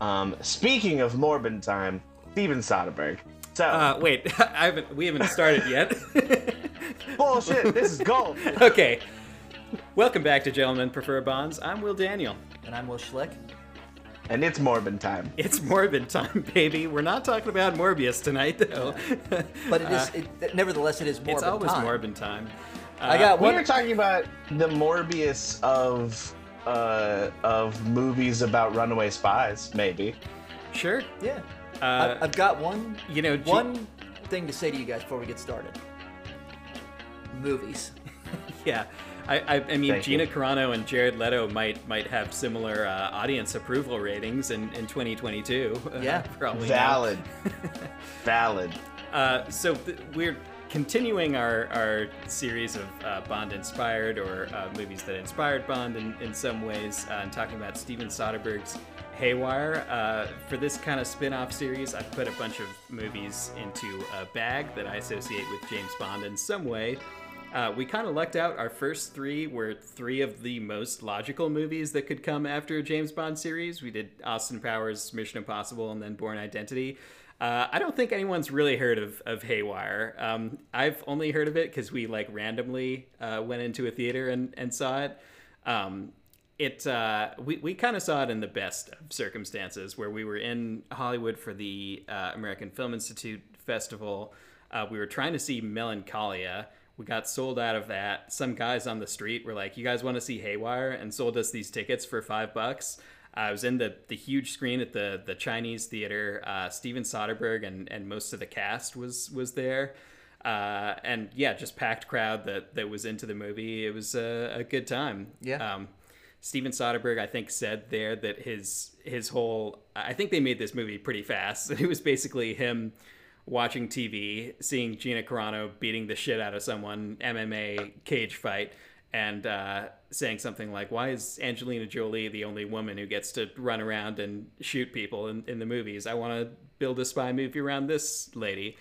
Um, speaking of Morbid time, Steven Soderbergh. So Uh, wait, I haven't. We haven't started yet. bullshit. This is gold. okay. Welcome back to Gentlemen Prefer Bonds. I'm Will Daniel. And I'm Will Schlick. And it's Morbid time. It's Morbid time, baby. We're not talking about Morbius tonight, though. But it is, it, nevertheless, it is more it's always Morbid time. Uh, I got We one. are talking about the Morbius of uh, of movies about runaway spies, maybe. Sure. Yeah. Uh, I, I've got one. you know, G- one thing to say to you guys before we get started. Movies. Yeah, I, I, I mean, Thank Gina you. Carano and Jared Leto might might have similar uh, audience approval ratings in, in 2022. Yeah. probably. Valid. Valid. Uh, so th- we're continuing our, our series of uh, Bond inspired or uh, movies that inspired Bond in, in some ways, uh, and talking about Steven Soderbergh's Haywire. Uh, for this kind of spin off series, I've put a bunch of movies into a bag that I associate with James Bond in some way. Uh, we kind of lucked out. Our first three were three of the most logical movies that could come after a James Bond series. We did Austin Powers, Mission Impossible, and then Bourne Identity. Uh, I don't think anyone's really heard of, of Haywire. Um, I've only heard of it because we like randomly uh, went into a theater and, and saw it. Um, it uh, we, we kind of saw it in the best of circumstances where we were in Hollywood for the uh, American Film Institute festival. Uh, we were trying to see Melancholia. We got sold out of that. Some guys on the street were like, "You guys want to see Haywire?" and sold us these tickets for five bucks. I was in the, the huge screen at the the Chinese theater. Uh, Steven Soderbergh and, and most of the cast was was there, uh, and yeah, just packed crowd that that was into the movie. It was a, a good time. Yeah. Um, Steven Soderbergh, I think, said there that his his whole I think they made this movie pretty fast. It was basically him watching TV, seeing Gina Carano beating the shit out of someone, MMA cage fight, and uh, saying something like, "Why is Angelina Jolie the only woman who gets to run around and shoot people in, in the movies? I want to build a spy movie around this lady."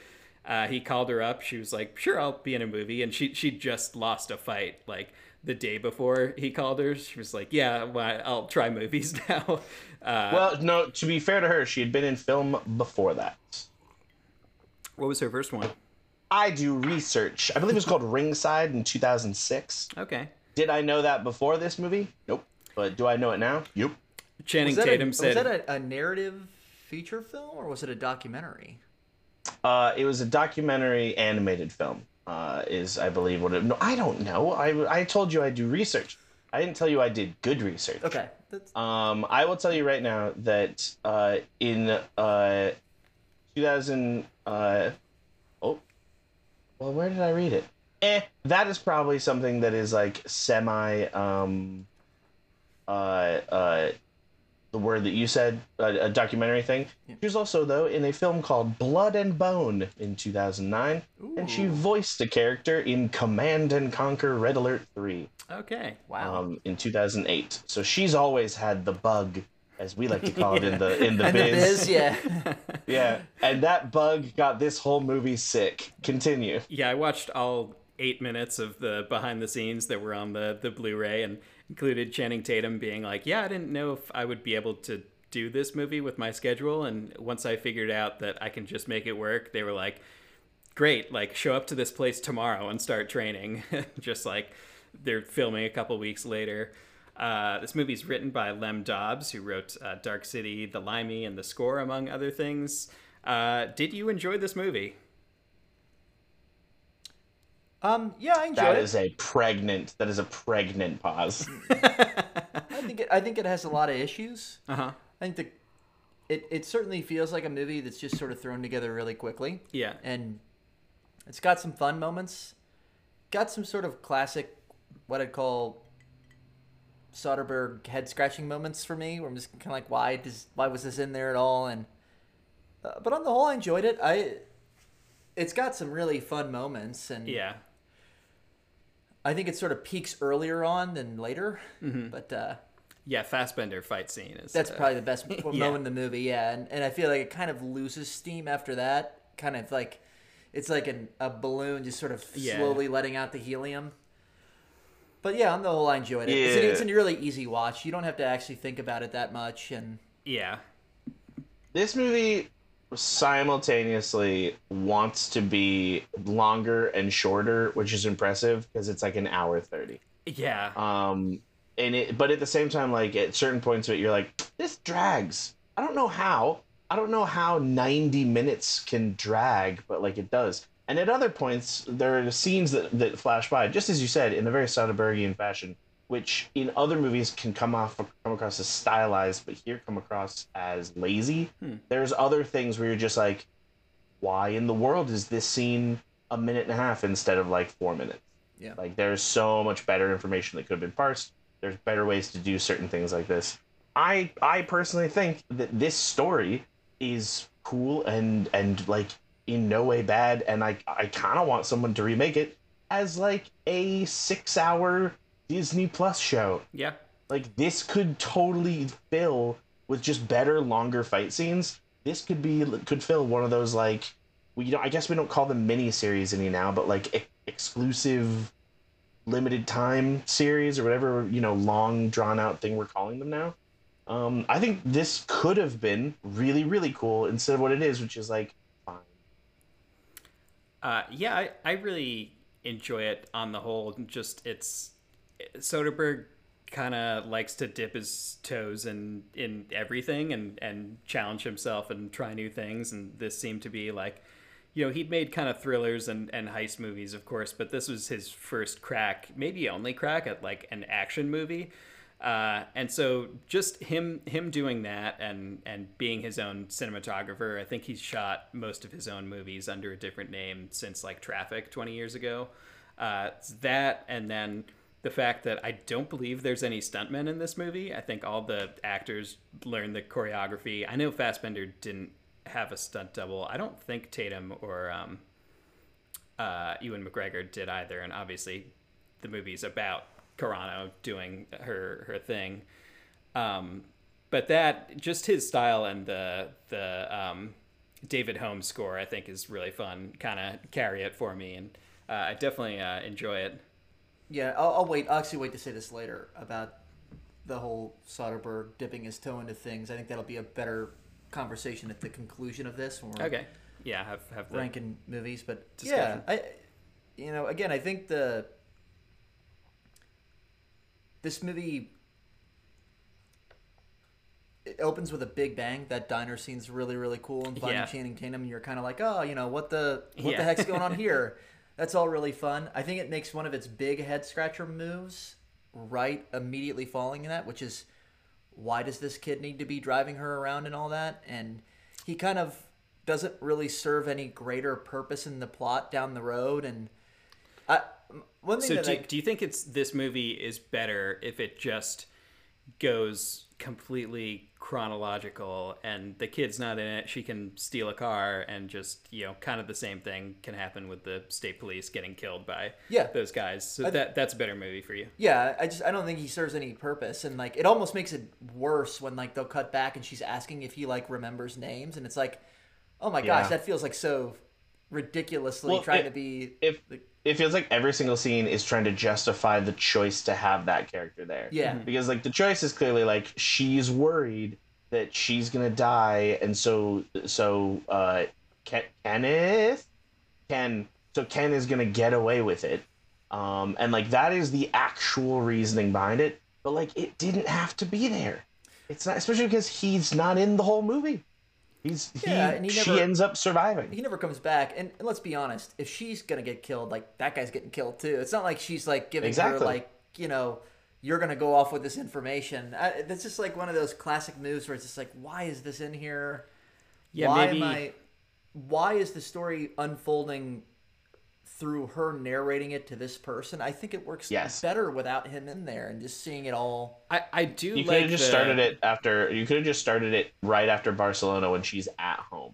Uh, he called her up. She was like, "Sure, I'll be in a movie," and she she just lost a fight like the day before he called her. She was like, "Yeah, well, I'll try movies now." Uh, Well, no. To be fair to her, she had been in film before that. what was her first one? I do research. I believe it was called Ringside in 2006. Okay. Did I know that before this movie? Nope. But do I know it now? Yep. Channing Was that, Tatum a, said, was that a, a narrative feature film or was it a documentary? Uh, it was a documentary animated film. Uh, is I believe what it. No, I don't know. I I told you I do research. I didn't tell you I did good research. Okay. That's, Um, I will tell you right now that uh, in uh, 2000. Uh, oh, well, where did I read it? Eh, that is probably something that is like semi. Um, uh, uh, the word that you said, a, a documentary thing. She was also though in a film called Blood and Bone in 2009, and she voiced a character in Command and Conquer Red Alert 3 "Okay, wow. um, in 2008. So she's always had the bug, as we like to call it in the in the and the biz. biz, yeah. Yeah, and that bug got this whole movie sick. Continue. Yeah, I watched all eight minutes of the behind the scenes that were on the the Blu-ray and included Channing Tatum being like, "Yeah, I didn't know if I would be able to do this movie with my schedule, and once I figured out that I can just make it work, they were like." Great, like show up to this place tomorrow and start training. just like they're filming a couple weeks later. Uh, this movie is written by Lem Dobbs, who wrote uh, Dark City, The Limey, and The Score, among other things. Uh, did you enjoy this movie? Um, yeah, I enjoy That it. is a pregnant. That is a pregnant pause. I think it, I think it has a lot of issues. Uh huh. I think the it, it certainly feels like a movie that's just sort of thrown together really quickly. Yeah. And it's got some fun moments. Got some sort of classic what I'd call Soderbergh head scratching moments for me where I'm just kind of like why does why was this in there at all and uh, but on the whole I enjoyed it. I it's got some really fun moments and Yeah. I think it sort of peaks earlier on than later. But uh Yeah, Fassbender fight scene is. That's uh, probably the best Yeah. moment in the movie, yeah. And, and I feel like it kind of loses steam after that. Kind of like it's like an, a balloon just sort of Yeah. slowly letting out the helium. But yeah, on the whole, I enjoyed it. It's, an, it's a really easy watch. You don't have to actually think about it that much. And Yeah. this movie simultaneously wants to be longer and shorter, which is impressive because it's like an hour thirty. Yeah. Um, and it, but at the same time, like at certain points of it, you're like, this drags. I don't know how. I don't know how ninety minutes can drag, but like it does. And at other points, there are scenes that, that flash by, just as you said, in a very Soderberghian fashion, which in other movies can come off come across as stylized, but here come across as lazy. Hmm. There's other things where you're just like, why in the world is this scene a minute and a half instead of like four minutes? Yeah. Like there's so much better information that could have been parsed. There's better ways to do certain things like this. I I personally think that this story is cool and and like in no way bad and I I kind of want someone to remake it as like a 6-hour Disney Plus show. Yeah. Like this could totally fill with just better longer fight scenes. This could be could fill one of those like we don't I guess we don't call them mini series any now, but like e- exclusive limited time series or whatever, you know, long drawn out thing we're calling them now. Um, I think this could have been really, really cool instead of what it is, which is like fine. Uh, yeah, I, I really enjoy it on the whole. Just it's Soderbergh kind of likes to dip his toes in in everything and and challenge himself and try new things. And this seemed to be like, you know, he'd made kind of thrillers and and heist movies, of course, but this was his first crack, maybe only crack at like an action movie. Uh, and so just him him doing that and and being his own cinematographer, I think he's shot most of his own movies under a different name since like Traffic 20 years ago. Uh, that and then the fact that I don't believe there's any stuntmen in this movie. I think all the actors learned the choreography. I know Fassbender didn't have a stunt double. I don't think Tatum or um, uh, Ewan McGregor did either. And obviously, the movie's about Carano doing her her thing. Um, but that just his style and the the um, David Holmes score I think is really fun. Kind of carry it for me, and uh, I definitely uh, enjoy it. Yeah, I'll, I'll wait. I'll actually wait to say this later about the whole Soderbergh dipping his toe into things. I think that'll be a better conversation at the conclusion of this when we're Okay, yeah, have have the ranking movies. But Discussion. yeah, I, you know, again, I think the this movie it opens with a big bang. That diner scene's really really cool, and finding Yeah. Channing Tatum, and you're kind of like, oh, you know, what the what Yeah. the heck's going on here? That's all really fun. I think it makes one of its big head scratcher moves right immediately following that, which is why does this kid need to be driving her around and all that? And he kind of doesn't really serve any greater purpose in the plot down the road. And I, one thing So that do, I, do you think it's this movie is better if it just goes completely chronological and the kid's not in it she can steal a car and just you know kind of the same thing can happen with the state police getting killed by Yeah. those guys so I- that that's a better movie for you yeah, I just I don't think he serves any purpose, and like it almost makes it worse when like they'll cut back and she's asking if he like remembers names, and it's like, oh my gosh, Yeah. that feels like so ridiculously Well, trying it- to be. If it feels like every single scene is trying to justify the choice to have that character there. Yeah. Because like the choice is clearly like she's worried that she's gonna die, and so so uh, Ken- Kenneth, Ken, so Ken is gonna get away with it, um, and like that is the actual reasoning behind it. But like it didn't have to be there. It's not, especially because he's not in the whole movie. He's Yeah, he, and he she ends up surviving. he never comes back. And, and let's be honest, if she's gonna get killed, like that guy's getting killed too. It's not like she's like giving her like you know you're gonna go off with this information. I, that's just like one of those classic moves where it's just like, why is this in here? Yeah, why maybe- am I? Why is the story unfolding through her narrating it to this person? I think it works Yes. better without him in there and just seeing it all. i i do You could like have just the- started it after. You could have just started it right after Barcelona when she's at home.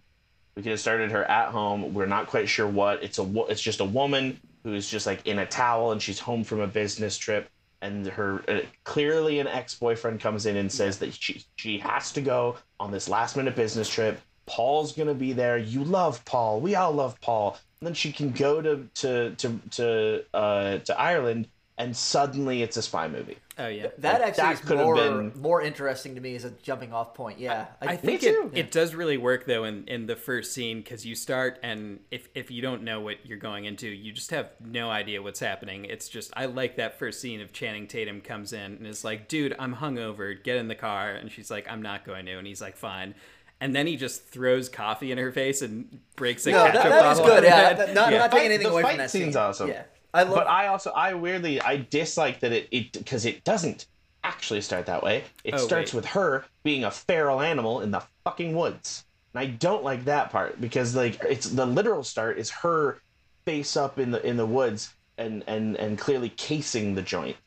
We could have started her at home. We're not quite sure what. It's a. It's just a woman who's just like in a towel and she's home from a business trip. And her uh, clearly an ex boyfriend comes in and says that she she has to go on this last minute business trip. Paul's gonna be there. You love Paul. We all love Paul. And then she can go to to to to uh, to Ireland and suddenly it's a spy movie. Oh yeah. That Like, actually that is could have more been- more interesting to me as a jumping off point. Yeah, I think too. it, it does really work though in, in the first scene because you start and if, if you don't know what you're going into, you just have no idea what's happening. It's just I like that first scene of Channing Tatum comes in and is like, "Dude, I'm hungover. Get in the car." And she's like, "I'm not going to." And he's like, "Fine." And then he just throws coffee in her face and breaks a no, that, ketchup that is bottle. good. Yeah, that- not, Yeah. not taking anything the away from fight that scene's scene. awesome. Yeah, I love. But I also I weirdly I dislike that it it because it doesn't actually start that way. It Oh, starts wait. with her being a feral animal in the fucking woods. And I don't like that part because like it's the literal start is her face up in the in the woods and and and clearly casing the joint.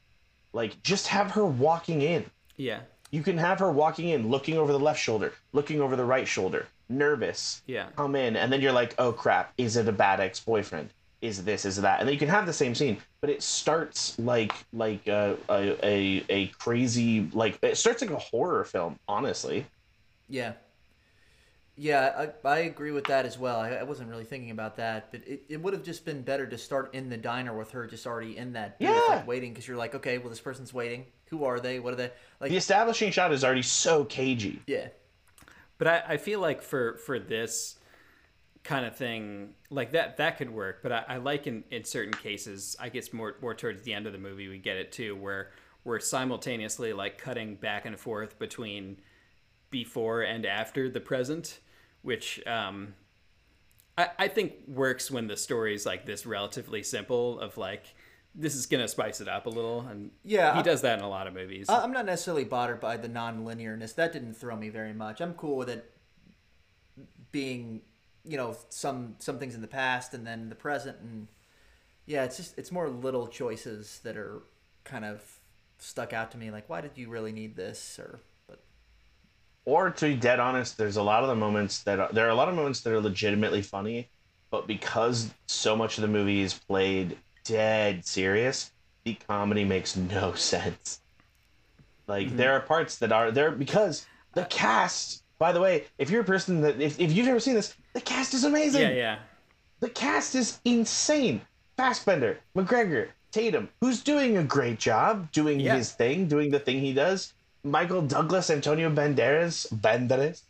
Like just have her walking in. yeah. You can have her walking in, looking over the left shoulder, looking over the right shoulder, nervous. Yeah. Come in, and then you're like, oh crap, is it a bad ex boyfriend? Is this, is that? And then you can have the same scene, but it starts like like a a, a, a crazy like it starts like a horror film, honestly. Yeah. Yeah, I, I agree with that as well. I, I wasn't really thinking about that, but it, it would have just been better to start in the diner with her just already in that booth, Yeah. like waiting, because you're like, okay, well, this person's waiting. Who are they? What are they? Like, The establishing shot is already so cagey. yeah. But I, I feel like for for this kind of thing, like that that could work. But I, I like in, in certain cases, I guess more more towards the end of the movie, we get it too, where we're simultaneously like cutting back and forth between before and after the present, which um, I, I think works when the story's like this relatively simple of like this is gonna spice it up a little and Yeah, he I- does that in a lot of movies I- I'm not necessarily bothered by the non-linearness. That didn't throw me very much. I'm cool with it being, you know, some some things in the past and then the present, and yeah, it's just it's more little choices that are kind of stuck out to me. Like, why did you really need this? Or, but Or to be dead honest, there's a lot of the moments that are, there are a lot of moments that are legitimately funny, but because so much of the movie is played dead serious, the comedy makes no sense. Like there are parts that are there because the cast. By the way, if you're a person that if, if you've never seen this, the cast is amazing. yeah yeah The cast is insane. Fassbender, McGregor, Tatum, who's doing a great job doing Yeah. his thing, doing the thing he does. Michael Douglas, Antonio Banderas, Banderas,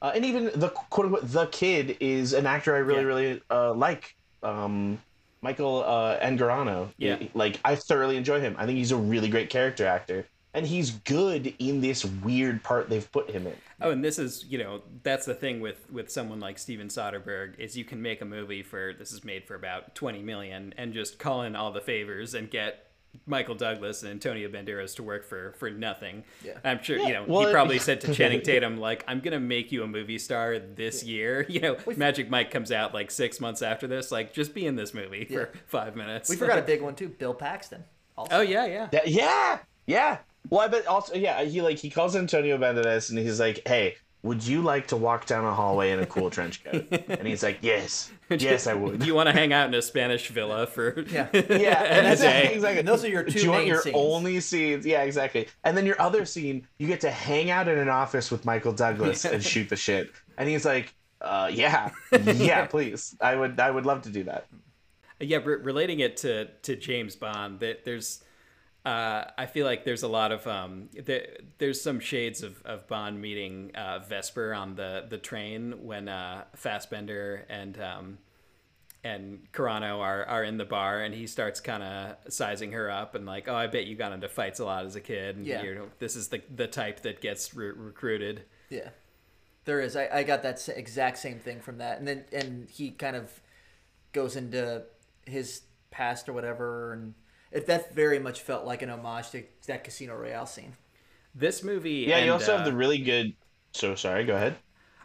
uh, and even the quote unquote the kid is an actor I really Yeah. really uh, like. Um, Michael uh, Angarano. Yeah. like I thoroughly enjoy him. I think he's a really great character actor, and he's good in this weird part they've put him in. Oh, and this is you know that's the thing with with someone like Steven Soderbergh is you can make a movie for this is made for about twenty million and just call in all the favors and get Michael Douglas and Antonio Banderas to work for for nothing. Yeah. I'm sure you know well, he probably said to Channing Tatum like I'm gonna make you a movie star this year. You know, We- Magic Mike comes out like six months after this. Like just be in this movie Yeah. for five minutes. we forgot a big one too. Bill Paxton. Also. Oh yeah, yeah. Yeah, yeah, yeah. Well, I bet also, yeah. He like he calls Antonio Banderas and he's like, "Hey, would you like to walk down a hallway in a cool trench coat?" And he's like, "Yes, yes, I would." Do you want to hang out in a Spanish villa for Yeah. yeah, and a day? exactly. Those are your Do two you want your scenes. only scenes? Yeah, exactly. And then your other scene, you get to hang out in an office with Michael Douglas and shoot the shit. And he's like, uh, "Yeah, yeah, please. I would, I would love to do that." yeah re- relating it to to james bond that there's uh, I feel like there's a lot of um, there, there's some shades of, of Bond meeting uh, Vesper on the, the train when uh, Fassbender and um, and Carano are, are in the bar and he starts kind of sizing her up and like oh I bet you got into fights a lot as a kid and Yeah. you know this is the the type that gets re- recruited Yeah, there is. I, I got that exact same thing from that, and then and he kind of goes into his past or whatever, and it, that very much felt like an homage to that Casino Royale scene. this movie Yeah, and, you also uh, have the really good. So sorry. Go ahead.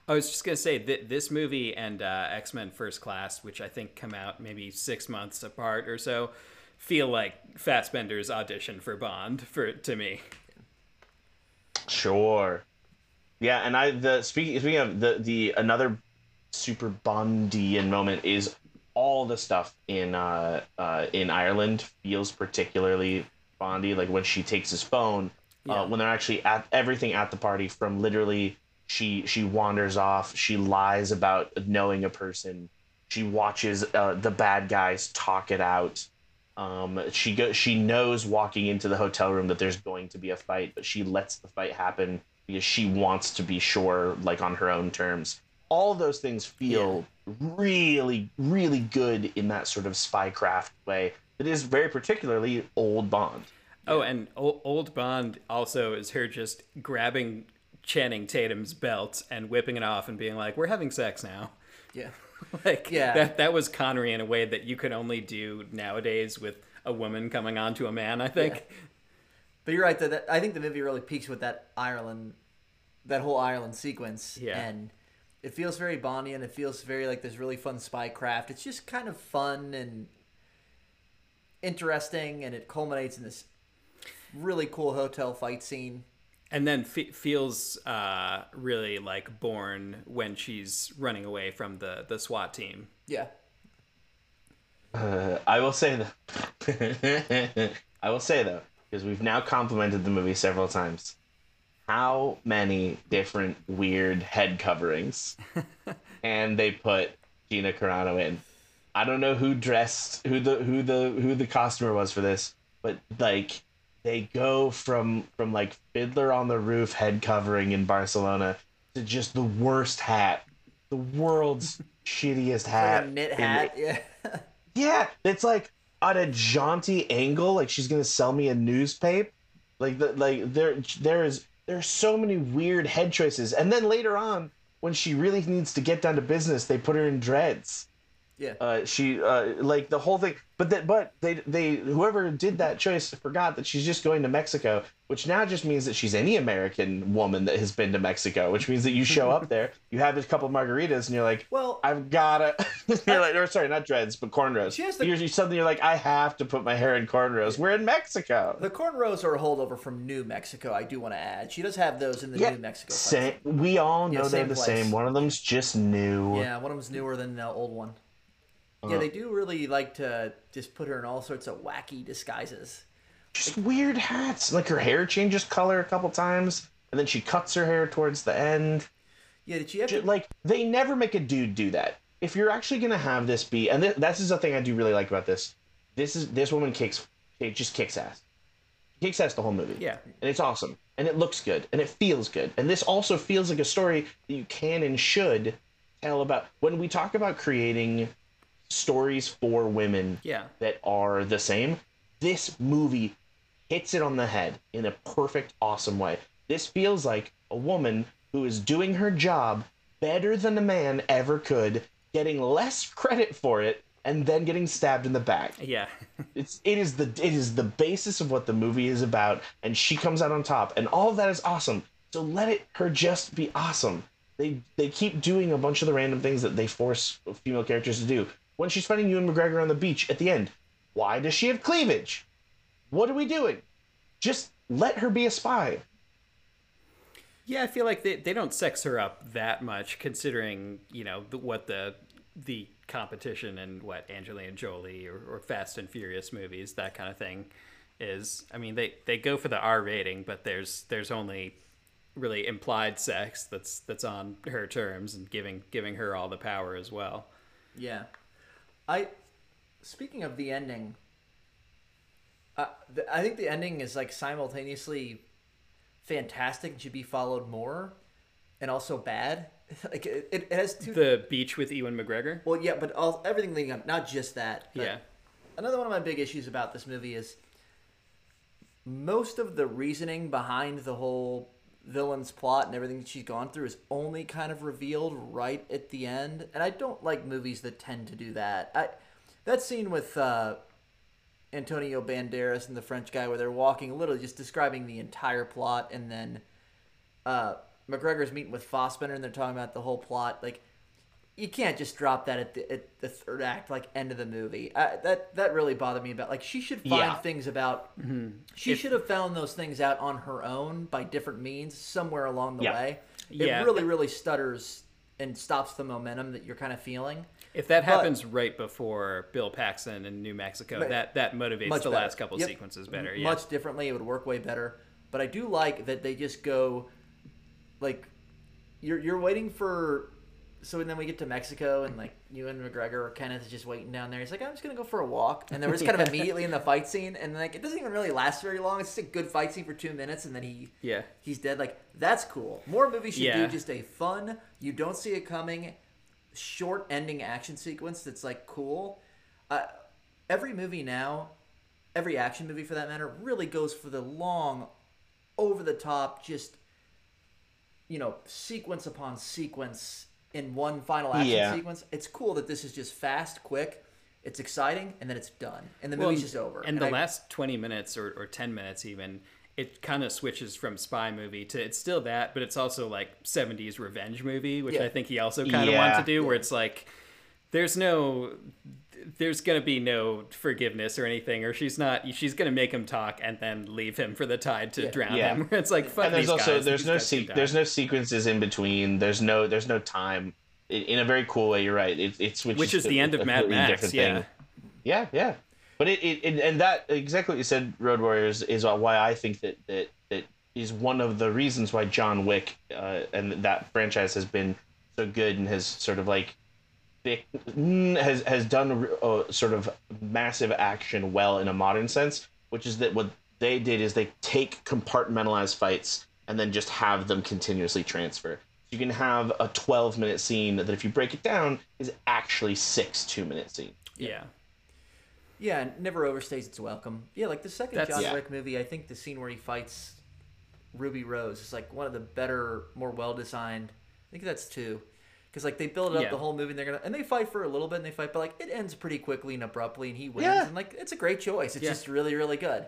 I was just gonna say that this movie and uh, X Men First Class, which I think come out maybe six months apart or so, feel like Fassbender's audition for Bond for to me. Sure. Yeah, and I the speaking speaking of the the another super Bondian moment is all the stuff in uh uh in Ireland feels particularly Bondy. Like when she takes his phone, Yeah. uh, when they're actually at everything at the party, from literally she she wanders off, she lies about knowing a person, she watches uh, the bad guys talk it out. Um, she go she knows walking into the hotel room that there's going to be a fight, but she lets the fight happen because she wants to be sure, like on her own terms. All those things feel really, really good in that sort of spycraft way. That is very particularly old Bond. Oh, and o- old Bond also is her just grabbing Channing Tatum's belt and whipping it off and being like, "We're having sex now." Yeah. like Yeah. that that was Connery in a way that you could only do nowadays with a woman coming on to a man. I think. Yeah. But you're right. That, that I think the movie really peaks with that Ireland, that whole Ireland sequence. Yeah. And it feels very Bondian. It feels very like this really fun spy craft. It's just kind of fun and interesting, and it culminates in this really cool hotel fight scene. And then fe feels uh, really like Bourne when she's running away from the the SWAT team. Yeah. Uh, I will say though, I will say though, because we've now complimented the movie several times. How many different weird head coverings, and they put Gina Carano in. I don't know who dressed who the who the who the costumer was for this, but like they go from from like Fiddler on the Roof head covering in Barcelona to just the worst hat, the world's shittiest hat, Like knit hat. Yeah. yeah, it's like at a jaunty angle, like she's gonna sell me a newspaper. Like the like there there is there's so many weird head choices, and then later on, when she really needs to get down to business, they put her in dreads. Yeah. Uh, she uh, like the whole thing, but that but they they whoever did that choice forgot that she's just going to Mexico, which now just means that she's any American woman that has been to Mexico, which means that you show up there, you have a couple margaritas, and you're like, Well- I've gotta. you're like, or sorry, not dreads, but cornrows. She has the- You're suddenly you're like, I have to put my hair in cornrows. We're in Mexico. The cornrows are a holdover from New Mexico. I do want to add. She does have those in the Yeah, New Mexico. fight same. We all know Yeah, they're the place. same. One of them's just new. Yeah, one of them's newer than the old one. Uh-huh. Yeah, they do really like to just put her in all sorts of wacky disguises. Just weird hats. Like her hair changes color a couple times, and then she cuts her hair towards the end. Yeah, did she ever? Like they never make a dude do that. If you're actually gonna have this be, and th- this is the thing I do really like about this. This is this woman kicks, it just kicks ass. Kicks ass the whole movie. Yeah. and it's awesome, and it looks good, and it feels good, and this also feels like a story that you can and should tell about. When we talk about creating stories for women, Yeah. that are the same. This movie hits it on the head in a perfect, awesome way. This feels like a woman who is doing her job better than a man ever could, getting less credit for it, and then getting stabbed in the back. Yeah. It's it is the it is the basis of what the movie is about, and she comes out on top, and all of that is awesome. So let it her just be awesome. They they keep doing a bunch of the random things that they force female characters to do. When she's fighting Ewan McGregor on the beach at the end, why does she have cleavage? What are we doing? Just let her be a spy. Yeah, I feel like they, they don't sex her up that much, considering you know the, what the the competition and what Angelina Jolie or, or Fast and Furious movies that kind of thing is. I mean, they they go for the R rating, but there's there's only really implied sex that's that's on her terms and giving giving her all the power as well. Yeah, I. Speaking of the ending, uh, the, I think the ending is like simultaneously fantastic and should be followed more, and also bad. like it, it has two. The beach with Ewan McGregor. well, yeah, but all everything leading up, not just that. Yeah. Another one of my big issues about this movie is most of the reasoning behind the whole villain's plot and everything she's gone through is only kind of revealed right at the end. And I don't like movies that tend to do that. I that scene with uh, Antonio Banderas and the French guy where they're walking, literally just describing the entire plot, and then uh, McGregor's meeting with Fassbender and they're talking about the whole plot. Like, you can't just drop that at the, at the third act, like end of the movie. I, that that really bothered me about. Like, she should find Yeah. things about. She should have found those things out on her own by different means somewhere along the Yeah. way. Yeah. It really, really stutters and stops the momentum that you're kind of feeling. If that But- happens right before Bill Paxton in New Mexico, Right. that that motivates the better. last couple Yep. sequences better. Yeah. Much differently, it would work way better. But I do like that they just go, like, you're you're waiting for so and then we get to Mexico and like Ewan McGregor or Kenneth is just waiting down there. He's like, I'm just gonna go for a walk, and then we're just kind of immediately in the fight scene, and like it doesn't even really last very long. It's just a good fight scene for two minutes, and then he Yeah. he's dead. Like that's cool. More movies should Yeah. do just a fun, you don't see it coming, short ending action sequence that's like cool. Uh, every movie now, every action movie for that matter, really goes for the long, over the top, just you know, sequence upon sequence in one final action Yeah. sequence. It's cool that this is just fast, quick. It's exciting, and then it's done, and the Well, movie's just over. And, the I- last 20 minutes or, or 10 minutes, even, it kind of switches from spy movie to it's still that, but it's also like 70s revenge movie, which Yeah. I think he also kind of wanted to do, where it's like, there's no. There's gonna be no forgiveness or anything, or she's not. She's gonna make him talk and then leave him for the tide to Yeah. drown Yeah. him. It's like fuck and there's also there's no se- there's no sequences in between. There's no there's no time. In, in a very cool way, you're right. It, it switches which is to the end of Mad Max. Yeah, thing. Yeah, yeah. But it, it, it and that exactly what you said, Road Warriors, is why I think that that that is one of the reasons why John Wick uh, and that franchise has been so good and has sort of like mm, has has done a, sort of massive action well in a modern sense, which is that what they did is they take compartmentalized fights and then just have them continuously transfer. You can have a 12 minute scene that if you break it down is actually six two minute scenes. yeah. Yeah, and never overstays its welcome. Yeah, like the second That's- John Yeah. Wick movie, I think the scene where he fights Ruby Rose is like one of the better, more well designed. I think that's two, because like they build up Yeah. the whole movie. and They're gonna and they fight for a little bit and they fight, but like it ends pretty quickly and abruptly, and he wins. Yeah. And like it's a great choice. It's Yeah. just really, really good.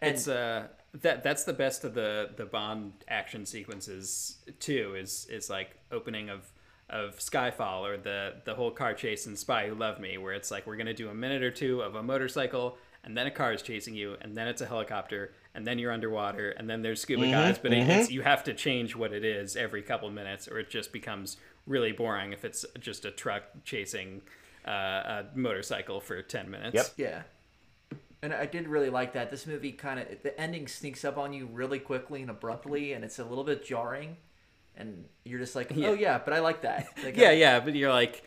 And it's uh that that's the best of the the Bond action sequences too. Is is like opening of of Skyfall or the the whole car chase in Spy Who Loved Me, where it's like we're gonna do a minute or two of a motorcycle, and then a car is chasing you, and then it's a helicopter, and then you're underwater, and then there's scuba guys. But it, it's you have to change what it is every couple minutes, or it just becomes really boring if it's just a truck chasing uh, a motorcycle for ten minutes. Yep. yeah. And I did really like that. This movie kind of the ending sneaks up on you really quickly and abruptly, and it's a little bit jarring. And you're just like, Yeah. oh yeah, but I like that. Like, yeah, I- yeah, but you're like,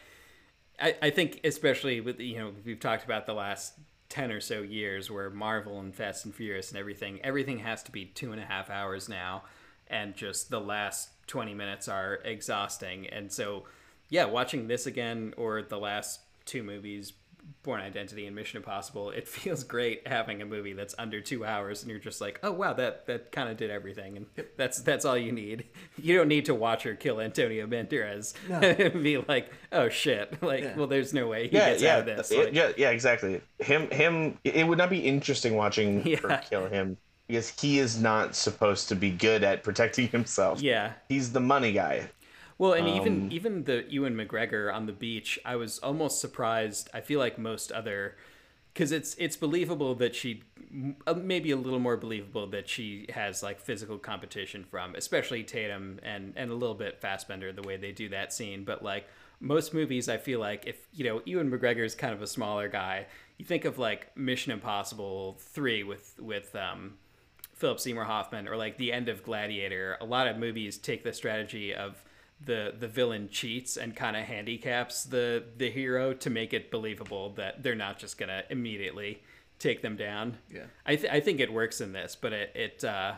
I, I think especially with you know we've talked about the last ten or so years where Marvel and Fast and Furious and everything, everything has to be two and a half hours now, and just the last twenty minutes are exhausting. And so, yeah, watching this again or the last two movies. Bourne Identity and Mission Impossible. It feels great having a movie that's under two hours, and you're just like, oh wow, that that kind of did everything, and that's that's all you need. You don't need to watch her kill Antonio Banderas and be like, oh shit, like, Yeah. well, there's no way he Yeah, gets yeah, out of this. it- Like, yeah, yeah, exactly. Him, him. It would not be interesting watching Yeah. her kill him because he is not supposed to be good at protecting himself. yeah. he's the money guy. Well, and Um, even even the Ewan McGregor on the beach, I was almost surprised. I feel like most other, because it's it's believable that she, uh, maybe a little more believable that she has like physical competition from, especially Tatum and and a little bit Fassbender the way they do that scene. But like most movies, I feel like if you know Ewan McGregor is kind of a smaller guy, you think of like Mission Impossible three with with um, Philip Seymour Hoffman or like the end of Gladiator, a lot of movies take the strategy of the the villain cheats and kind of handicaps the the hero to make it believable that they're not just gonna immediately take them down. Yeah. I th- I think it works in this, but it it uh,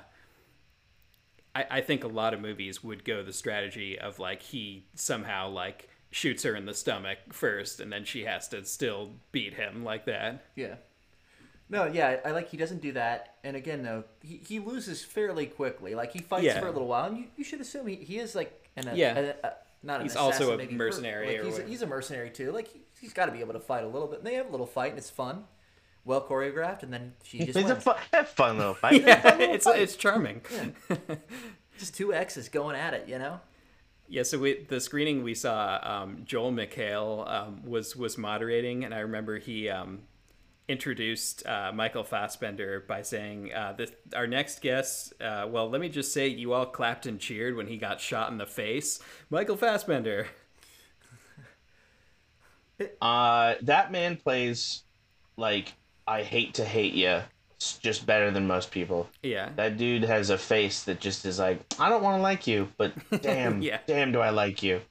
I I think a lot of movies would go the strategy of like he somehow like shoots her in the stomach first and then she has to still beat him like that. Yeah. No, yeah, I like he doesn't do that. And again, though, he, he loses fairly quickly. Like he fights Yeah. for a little while, and you, you should assume he, he is like an a, Yeah. a- a- not an He's also a maybe mercenary Like or he's, a, he's a mercenary too. Like he, he's got to be able to fight a little bit. And they have a little fight, and it's fun, well choreographed, and then she just It's a wins. fun, a fun little fight. Yeah, it's it's charming. just two exes going at it, you know. Yeah, so we, the screening we saw, um, Joel McHale um, was was moderating, and I remember he um, introduced uh, Michael Fassbender by saying, uh, this, "Our next guest, uh, well, let me just say, you all clapped and cheered when he got shot in the face, Michael Fassbender." Uh, that man plays like I hate to hate you, just better than most people. Yeah, That dude has a face that just is like I don't want to like you, but damn, Yeah. damn, do I like you?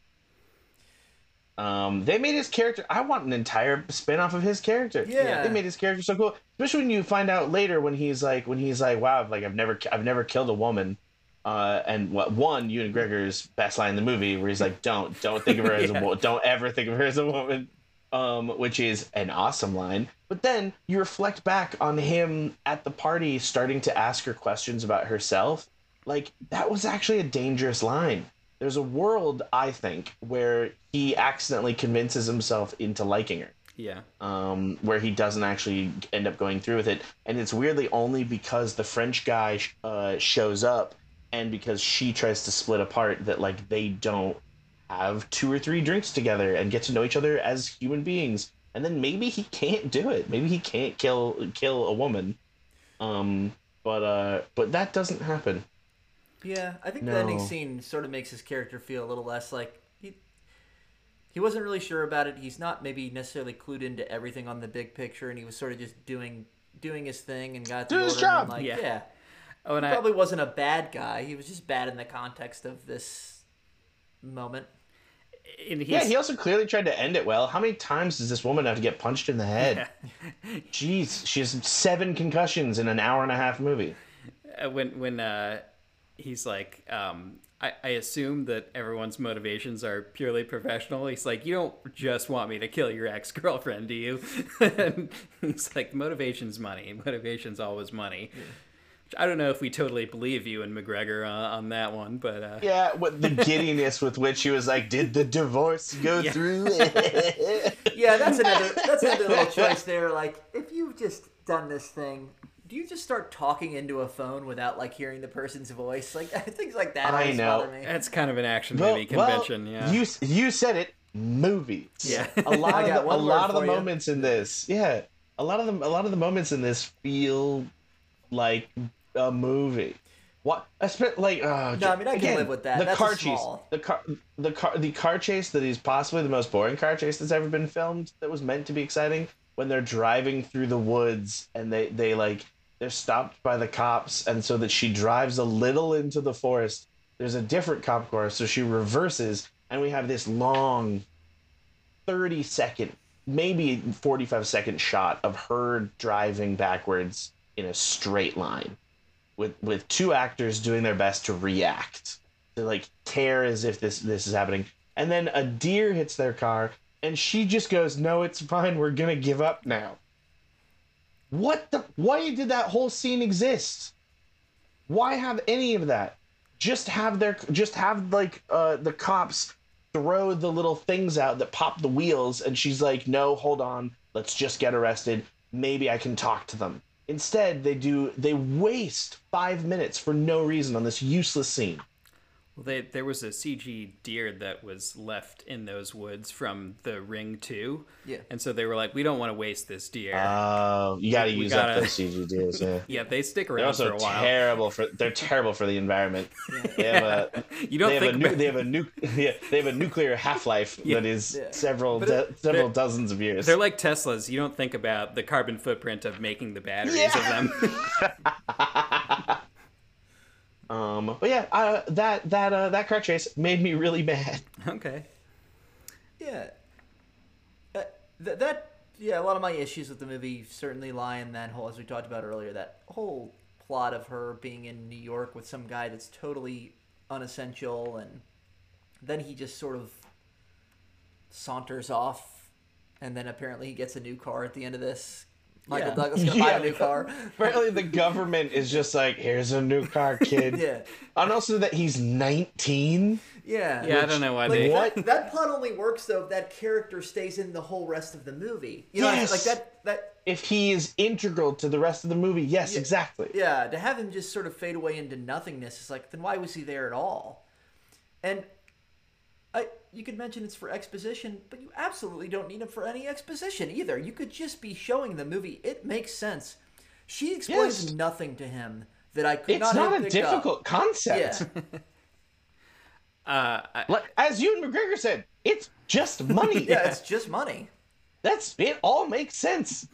Um, they made his character. I want an entire spin-off of his character. Yeah. they made his character so cool. Especially when you find out later when he's like, when he's like, wow, like I've never, I've never killed a woman. Uh, and what one Ewan Gregor's best line in the movie, where he's like, "Don't, don't think of her as a woman. Don't ever think of her as a woman," um, which is an awesome line. But then you reflect back on him at the party, starting to ask her questions about herself. Like that was actually a dangerous line. There's a world, I think, where he accidentally convinces himself into liking her Yeah. um, where he doesn't actually end up going through with it. And it's weirdly only because the French guy sh- uh, shows up and because she tries to split apart that like they don't have two or three drinks together and get to know each other as human beings. And then maybe he can't do it. Maybe he can't kill kill a woman. Um, but uh, but that doesn't happen. Yeah, I think the ending scene sort of makes his character feel a little less like he he wasn't really sure about it. He's not maybe necessarily clued into everything on the big picture, and he was sort of just doing doing his thing and got the Doing his job. Like, Yeah. yeah, Oh, and he I probably wasn't a bad guy. He was just bad in the context of this moment. and Yeah, he also clearly tried to end it well. How many times does this woman have to get punched in the head? Jeez, she has seven concussions in an hour and a half movie. uh, when when uh, he's like, um, I, I assume that everyone's motivations are purely professional. He's like, you don't just want me to kill your ex girlfriend, do you? and he's like, motivation's money. Motivation's always money. Which I don't know if we totally believe Ewan McGregor uh, on that one, but uh, Yeah, what the giddiness with which he was like, "Did the divorce go Yeah. through?" Yeah, that's another that's another little choice there. Like, if you've just done this thing, do you just start talking into a phone without like hearing the person's voice? Like things like that I know. me. that's kind of an action Well- movie well, convention. yeah. You you said it. Movies. Yeah. A lot of the, a lot of the you. moments in this. Yeah. A lot of them. A lot of the moments in this feel like a movie. What? I spent like. Oh, No, I mean, I can live with that. The That's a car small- chase. The car. The car. The car chase that is possibly the most boring car chase that's ever been filmed. That was meant to be exciting when they're driving through the woods and they they like they're stopped by the cops and so that she drives a little into the forest. There's a different cop car, so she reverses and we have this long 30 second, maybe 45 second shot of her driving backwards in a straight line with with two actors doing their best to react to like care as if this this is happening and then a deer hits their car and she just goes no it's fine we're gonna give up now what the why did that whole scene exist? Why have any of that? Just have their just have like uh the cops throw the little things out that pop the wheels and she's like no hold on. Let's just get arrested. Maybe i can talk to them. Instead they do they waste five minutes for no reason on this useless scene they, there was a CG deer that was left in those woods from the Ring 2. Yeah. And so they were like, we don't want to waste this deer. oh you gotta use gotta- up those cg deals yeah yeah, they stick they're around also for a while. terrible for they're terrible for the environment they have a you don't they have, think a nu- they have a nu- yeah, they have a nuclear half life that is Yeah. several de- several dozens of years. They're like Teslas. You don't think about the carbon footprint of making the batteries of them. Um, but yeah, uh, that that uh, that car chase made me really mad. okay. Yeah. Uh, th- that yeah, a lot of my issues with the movie certainly lie in that whole, as we talked about earlier, that whole plot of her being in New York with some guy that's totally unessential, and then he just sort of saunters off, and then apparently he gets a new car at the end of this. Michael Yeah. Douglas gonna buy Yeah. a new car. Apparently, the government is just like, "Here's a new car, kid." yeah, And also that he's 19. yeah, Yeah, I don't know why Like they. What? that, that plot only works though if that character stays in the whole rest of the movie. You know, Yes. like that that If he is integral to the rest of the movie, yes, Yeah. exactly. Yeah, to have him just sort of fade away into nothingness is like, then why was he there at all? And I, you could mention it's for exposition, but you absolutely don't need it for any exposition either. You could just be showing the movie. It makes sense. She explains Yes. nothing to him that I could It's not, not have a picked up. difficult concept. Yeah, Uh, I, Like, as Ewan McGregor said, it's just money. yeah, it's just money. That's it. All makes sense.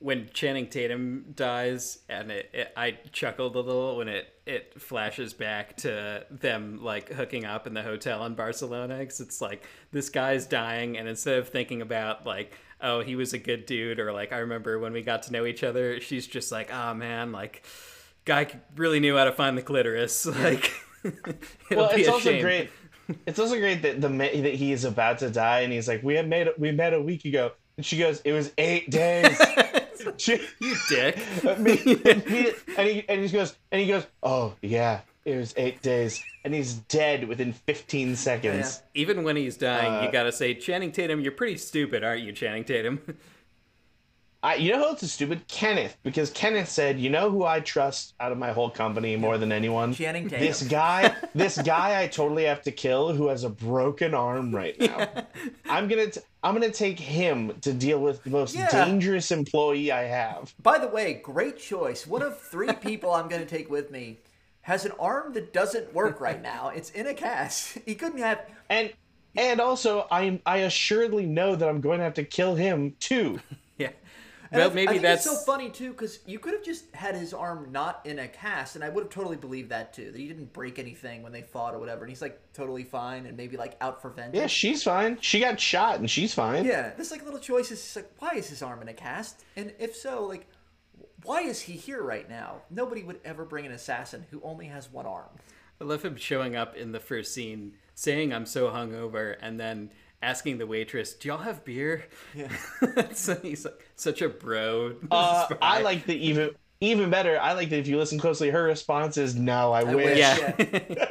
When Channing Tatum dies, and it, it, I chuckled a little when it it flashes back to them like hooking up in the hotel in Barcelona. Because it's like this guy's dying, and instead of thinking about like oh he was a good dude or like I remember when we got to know each other, she's just like oh man like guy really knew how to find the clitoris like. well, it's also shame. great. It's also great that the that he is about to die, and he's like, "We had made we met a week ago," and she goes, "It was eight days." You dick. me, me- and he and he goes and he goes, "Oh yeah, it was eight days," and he's dead within fifteen seconds. Even when he's dying, Uh, you gotta say, Channing Tatum, you're pretty stupid, aren't you, Channing Tatum? I, you know who else is stupid? Kenneth, because Kenneth said, "You know who I trust out of my whole company more than anyone." Channing Tatum. This guy, this guy, I totally have to kill who has a broken arm right now. I'm gonna, t- I'm gonna take him to deal with the most Yeah. dangerous employee I have. By the way, great choice. One of three people I'm going to take with me has an arm that doesn't work right now. It's in a cast. He couldn't have. And, and also, I, I assuredly know that I'm going to have to kill him too. Yeah. And Well, I, maybe I think that's it's so funny too because you could have just had his arm not in a cast, and I would have totally believed that too. That he didn't break anything when they fought or whatever, and he's like totally fine and maybe like out for vengeance. Yeah, she's fine. She got shot and she's fine. Yeah, this like little choice is like, why is his arm in a cast? And if so, like, why is he here right now? Nobody would ever bring an assassin who only has one arm. I love him showing up in the first scene, saying I'm so hungover, and then asking the waitress, "Do y'all have beer?" Yeah. so he's like such a bro. Uh. I like the even even better. I like that if you listen closely, her response is "No, I, I wish," wish. Yeah.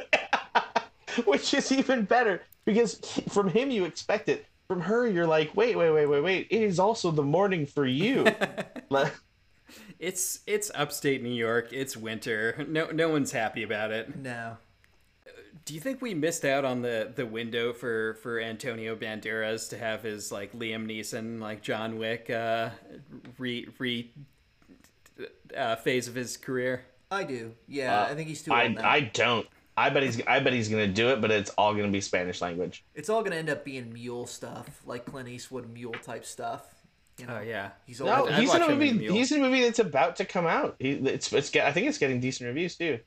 which is even better because from him you expect it. From her, you're like, "Wait, wait, wait, wait, wait! It is also the morning for you." It's it's upstate New York. It's winter. No no one's happy about it. No. Do you think we missed out on the the window for for Antonio Banderas to have his like Liam Neeson like John Wick uh, re re uh, phase of his career? I do. Yeah, I think he's too old I now. I don't. I bet he's I bet he's gonna do it, but it's all gonna be Spanish language. It's all gonna end up being mule stuff, like Clint Eastwood mule type stuff. You know, Oh yeah. he's old. No, I'd he's in a movie. He's in a movie that's about to come out. He, it's it's. get- I think it's getting decent reviews too.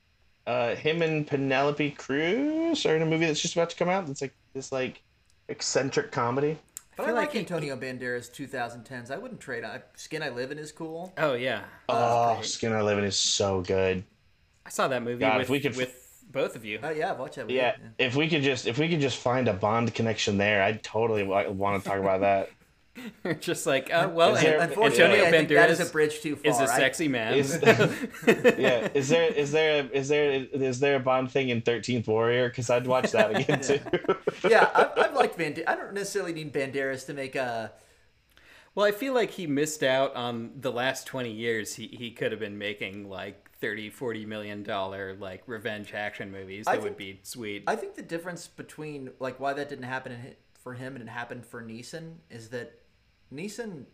Uh, him and Penelope Cruz are in a movie that's just about to come out. That's like this like eccentric comedy. but I, feel like, like he- Antonio Banderas 2010s. I wouldn't trade. I, Skin I Live In is cool. Oh yeah. Oh. Skin I Live In is so good. I saw that movie God, with if we could with both of you. Oh yeah, I've watched that. Movie. Yeah, if we could just if we could just find a Bond connection there, I'd totally want to talk about that. Just like, uh, well, Is there- An- Unfortunately, Antonio I think that is Banderas a bridge too far. is a I- sexy man. Is, yeah, is there is there is there is there a Bond thing in Thirteenth Warrior? Because I'd watch that again too. yeah, I, I've liked Band. I don't necessarily need Banderas to make a. Well, I feel like he missed out on the last 20 years. He, he could have been making like 30, 40 million dollar like revenge action movies. I That would be sweet. I think the difference between like why that didn't happen for him and it happened for Neeson is that Neeson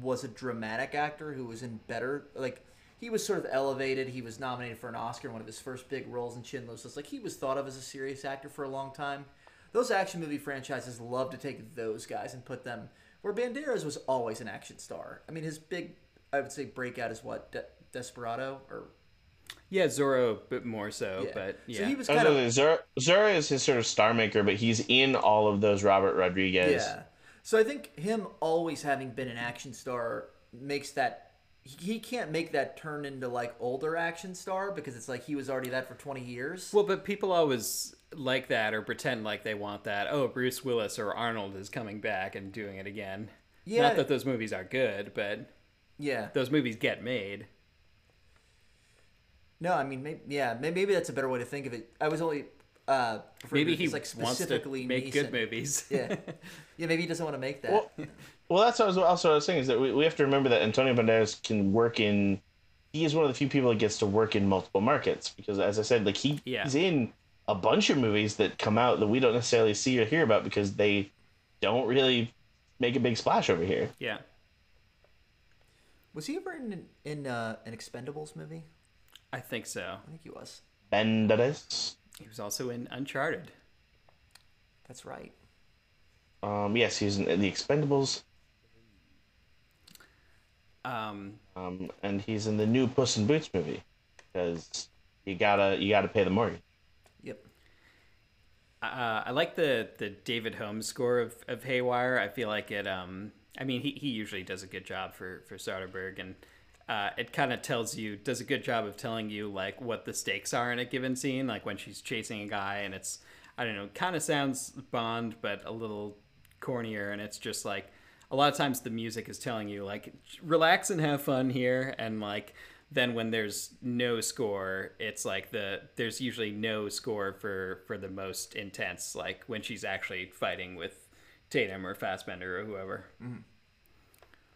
was a dramatic actor who was in better like he was sort of elevated. He was nominated for an Oscar in one of his first big roles in Schindler's List. Like he was thought of as a serious actor for a long time. Those action movie franchises love to take those guys and put them where Banderas was always an action star. I mean, his big I would say breakout is what De- Desperado or yeah, Zorro, but more so. yeah. But yeah, So he was oh, I kind was of gonna say, Zorro, Zorro is his sort of star maker, but he's in all of those Robert Rodriguez. Yeah. So I think him always having been an action star makes that he can't make that turn into like older action star because it's like he was already that for 20 years. Well, but people always like that or pretend like they want that. Oh, Bruce Willis or Arnold is coming back and doing it again. Yeah. Not that those movies are good, but yeah. those movies get made. No, I mean maybe yeah, maybe that's a better way to think of it. I was only uh referring Maybe to it he as, like wants to specifically make good movies. yeah. Yeah, maybe he doesn't want to make that. Well, well, that's what I was also what I was saying is that we, we have to remember that Antonio Banderas can work in. He is one of the few people that gets to work in multiple markets because, as I said, like he Yeah. he's in a bunch of movies that come out that we don't necessarily see or hear about because they don't really make a big splash over here. yeah. was he ever in in uh, an Expendables movie? I think so. I think he was. Banderas. He was also in Uncharted. That's right. Um, yes, he's in the Expendables. Um, Um, and he's in the new Puss in Boots movie because you gotta you gotta pay the mortgage. Yep. Uh, I like the the David Holmes score of, of Haywire. I feel like it. Um, I mean, he, he usually does a good job for for Soderbergh, and uh, it kind of tells you does a good job of telling you like what the stakes are in a given scene. Like when she's chasing a guy, and it's I don't know, kind of sounds Bond, but a little cornier, and it's just like a lot of times the music is telling you like relax and have fun here, and like then when there's no score it's like the there's usually no score for for the most intense like when she's actually fighting with tatum or Fassbender or whoever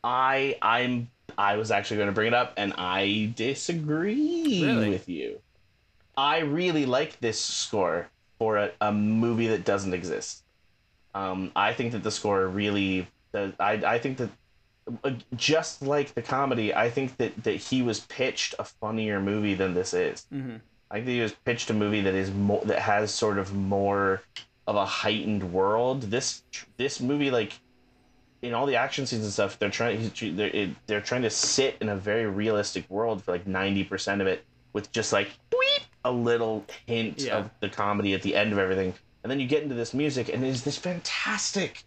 I I'm I was actually going to bring it up, and I disagree Really? with you. I really like this score for a, a movie that doesn't exist. Um, I think that the score really does. I I think that uh, just like the comedy, I think that that he was pitched a funnier movie than this is. Mhm. I think he was pitched a movie that is more that has sort of more of a heightened world. This this movie like in all the action scenes and stuff, they're trying they're, they're trying to sit in a very realistic world for like ninety percent of it, with just like a little hint yeah. of the comedy at the end of everything, and then you get into this music, and it's this fantastic,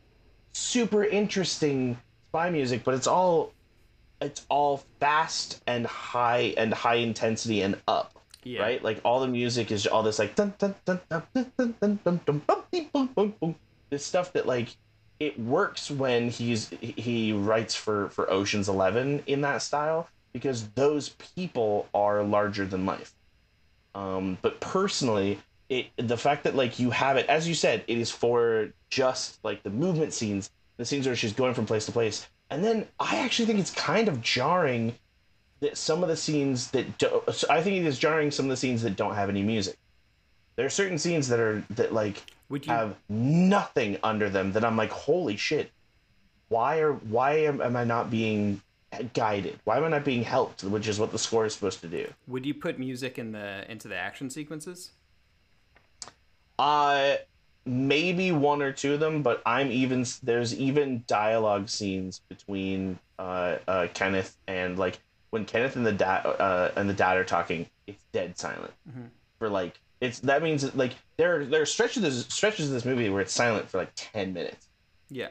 super interesting spy music, but it's all it's all fast and high and high intensity and up. Yeah. Right? Like all the music is all this like this stuff that like it works when he's he writes for for Ocean's 11 in that style because those people are larger than life. Um but personally it the fact that like you have it as you said it is for just like the movement scenes the scenes where she's going from place to place and then i actually think it's kind of jarring that some of the scenes that do, I think it is jarring some of the scenes that don't have any music. There are certain scenes that are that like would you have nothing under them that I'm like, holy shit, why are why am, am I not being guided? Why am I not being helped? Which is what the score is supposed to do. would you put music in the into the action sequences Uh maybe one or two of them, but I'm even there's even dialogue scenes between uh, uh Kenneth and like when Kenneth and the dad uh, and the dad are talking, it's dead silent Mhm. for like it's that means like there there are stretches of this, stretches of this movie where it's silent for like ten minutes. yeah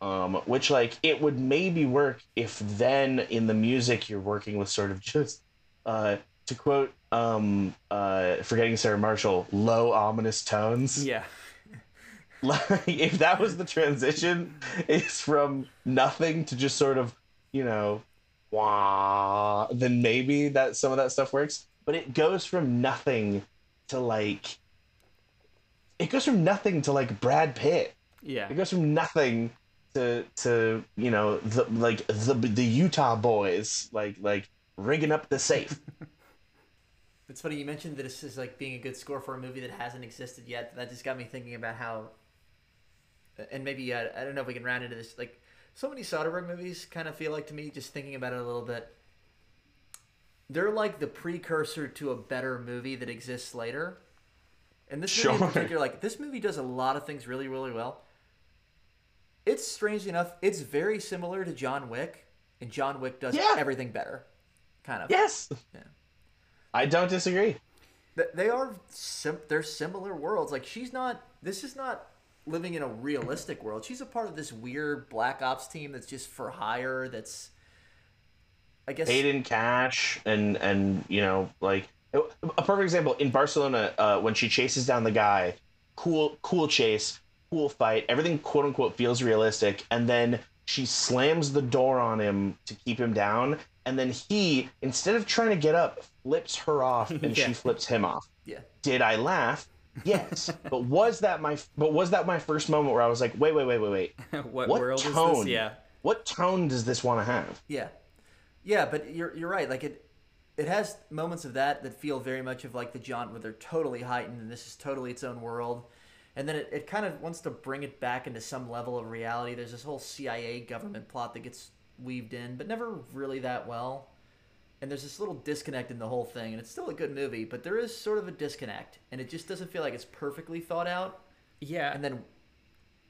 Um, which like it would maybe work if then in the music you're working with sort of just uh to quote um uh forgetting Sarah Marshall, low ominous tones. yeah like if that was the transition it's from nothing to just sort of you know wah then maybe that some of that stuff works but it goes from nothing to like it goes from nothing to like brad pitt yeah it goes from nothing to to you know the like the the utah boys like like rigging up the safe It's funny you mentioned that this is like being a good score for a movie that hasn't existed yet. That just got me thinking about how, and maybe uh, I don't know if we can round into this. Like so many Soderbergh movies, kind of feel like to me, just thinking about it a little bit. They're like the precursor to a better movie that exists later. And this movie Sure. in particular, like this movie does a lot of things really, really well. It's strangely enough, it's very similar to John Wick, and John Wick does Yeah. everything better. Kind of. yes Yeah. i don't disagree They are sim- they're similar worlds. Like she's not. This is not living in a realistic world. She's a part of this weird black ops team that's just for hire. That's, I guess. paid in cash and and you know like a perfect example in Barcelona uh, when she chases down the guy, cool cool chase, cool fight, everything quote unquote feels realistic, and then she slams the door on him to keep him down, and then he instead of trying to get up flips her off and Yeah. she flips him off. Yeah. Did I laugh? Yes, but was that my but was that my first moment where I was like, wait, wait, wait, wait, wait, what, what world tone? is this yeah what tone does this want to have? Yeah, yeah, but you're you're right. Like it, it has moments of that that feel very much of like the John, where they're totally heightened and this is totally its own world, and then it, it kind of wants to bring it back into some level of reality. There's this whole CIA government plot that gets weaved in, but never really that well. And there's this little disconnect in the whole thing, and it's still a good movie, but there is sort of a disconnect, and it just doesn't feel like it's perfectly thought out. yeah And then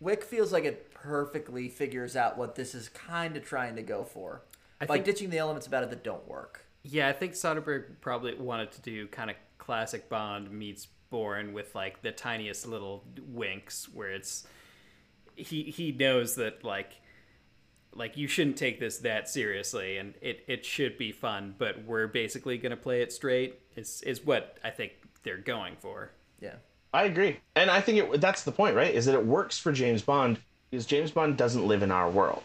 Wick feels like it perfectly figures out what this is kind of trying to go for. I like think ditching the elements about it that don't work. Yeah, I think Soderbergh probably wanted to do kind of classic Bond meets Bourne with like the tiniest little winks where it's he he knows that like like you shouldn't take this that seriously and it, it should be fun, but we're basically gonna play it straight is is what I think they're going for. Yeah. I agree, and I think it, that's the point, right? Is that it works for James Bond because James Bond doesn't live in our world.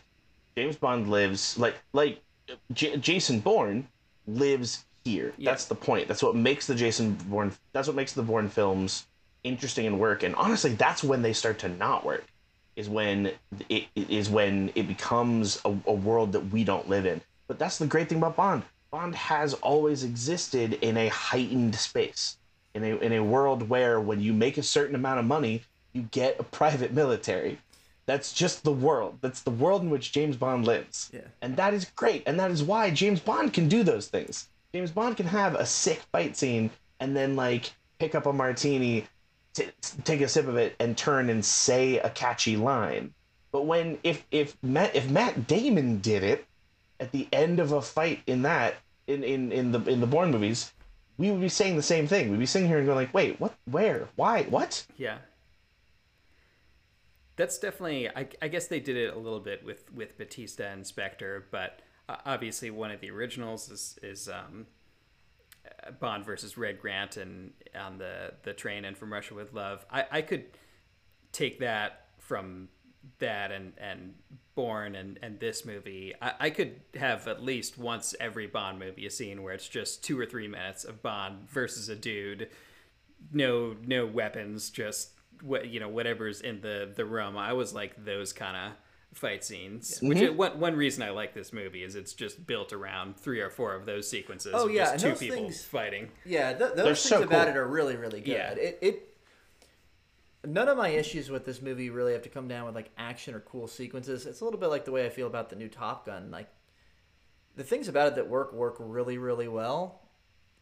James Bond lives like like J- Jason Bourne lives here. Yeah. That's the point. That's what makes the Jason Bourne. That's what makes the Bourne films interesting and work. And honestly, that's when they start to not work. Is when it it is when it becomes a, a world that we don't live in. But that's the great thing about Bond. Bond has always existed in a heightened space, in a in a world where when you make a certain amount of money, you get a private military. That's just the world. That's the world in which James Bond lives. Yeah. And that is great. And that is why James Bond can do those things. James Bond can have a sick fight scene and then like pick up a martini, t- take a sip of it, and turn and say a catchy line. But when if if Matt if Matt Damon did it at the end of a fight in that in in in the in the Bourne movies, we would be saying the same thing. We'd be sitting here and going like, wait, what? Where? Why? What? Yeah. That's definitely. I, I guess they did it a little bit with with Bautista and Spectre, but uh, obviously one of the originals is is um, Bond versus Red Grant and on the the train and From Russia with Love. I I could take that from that and and Bourne and and this movie. I, I could have at least once every Bond movie a scene where it's just two or three minutes of Bond versus a dude no no weapons just what you know whatever's in the the room i was like those kind of fight scenes which Mm-hmm. is one, one reason i like this movie is it's just built around three or four of those sequences Oh, yeah, just and two those people things- fighting Yeah, th- those They're things so about cool. it are really, really good. Yeah. It, it none of my issues with this movie really have to come down with like action or cool sequences. It's a little bit like the way I feel about the new Top Gun. Like the things about it that work work really, really well.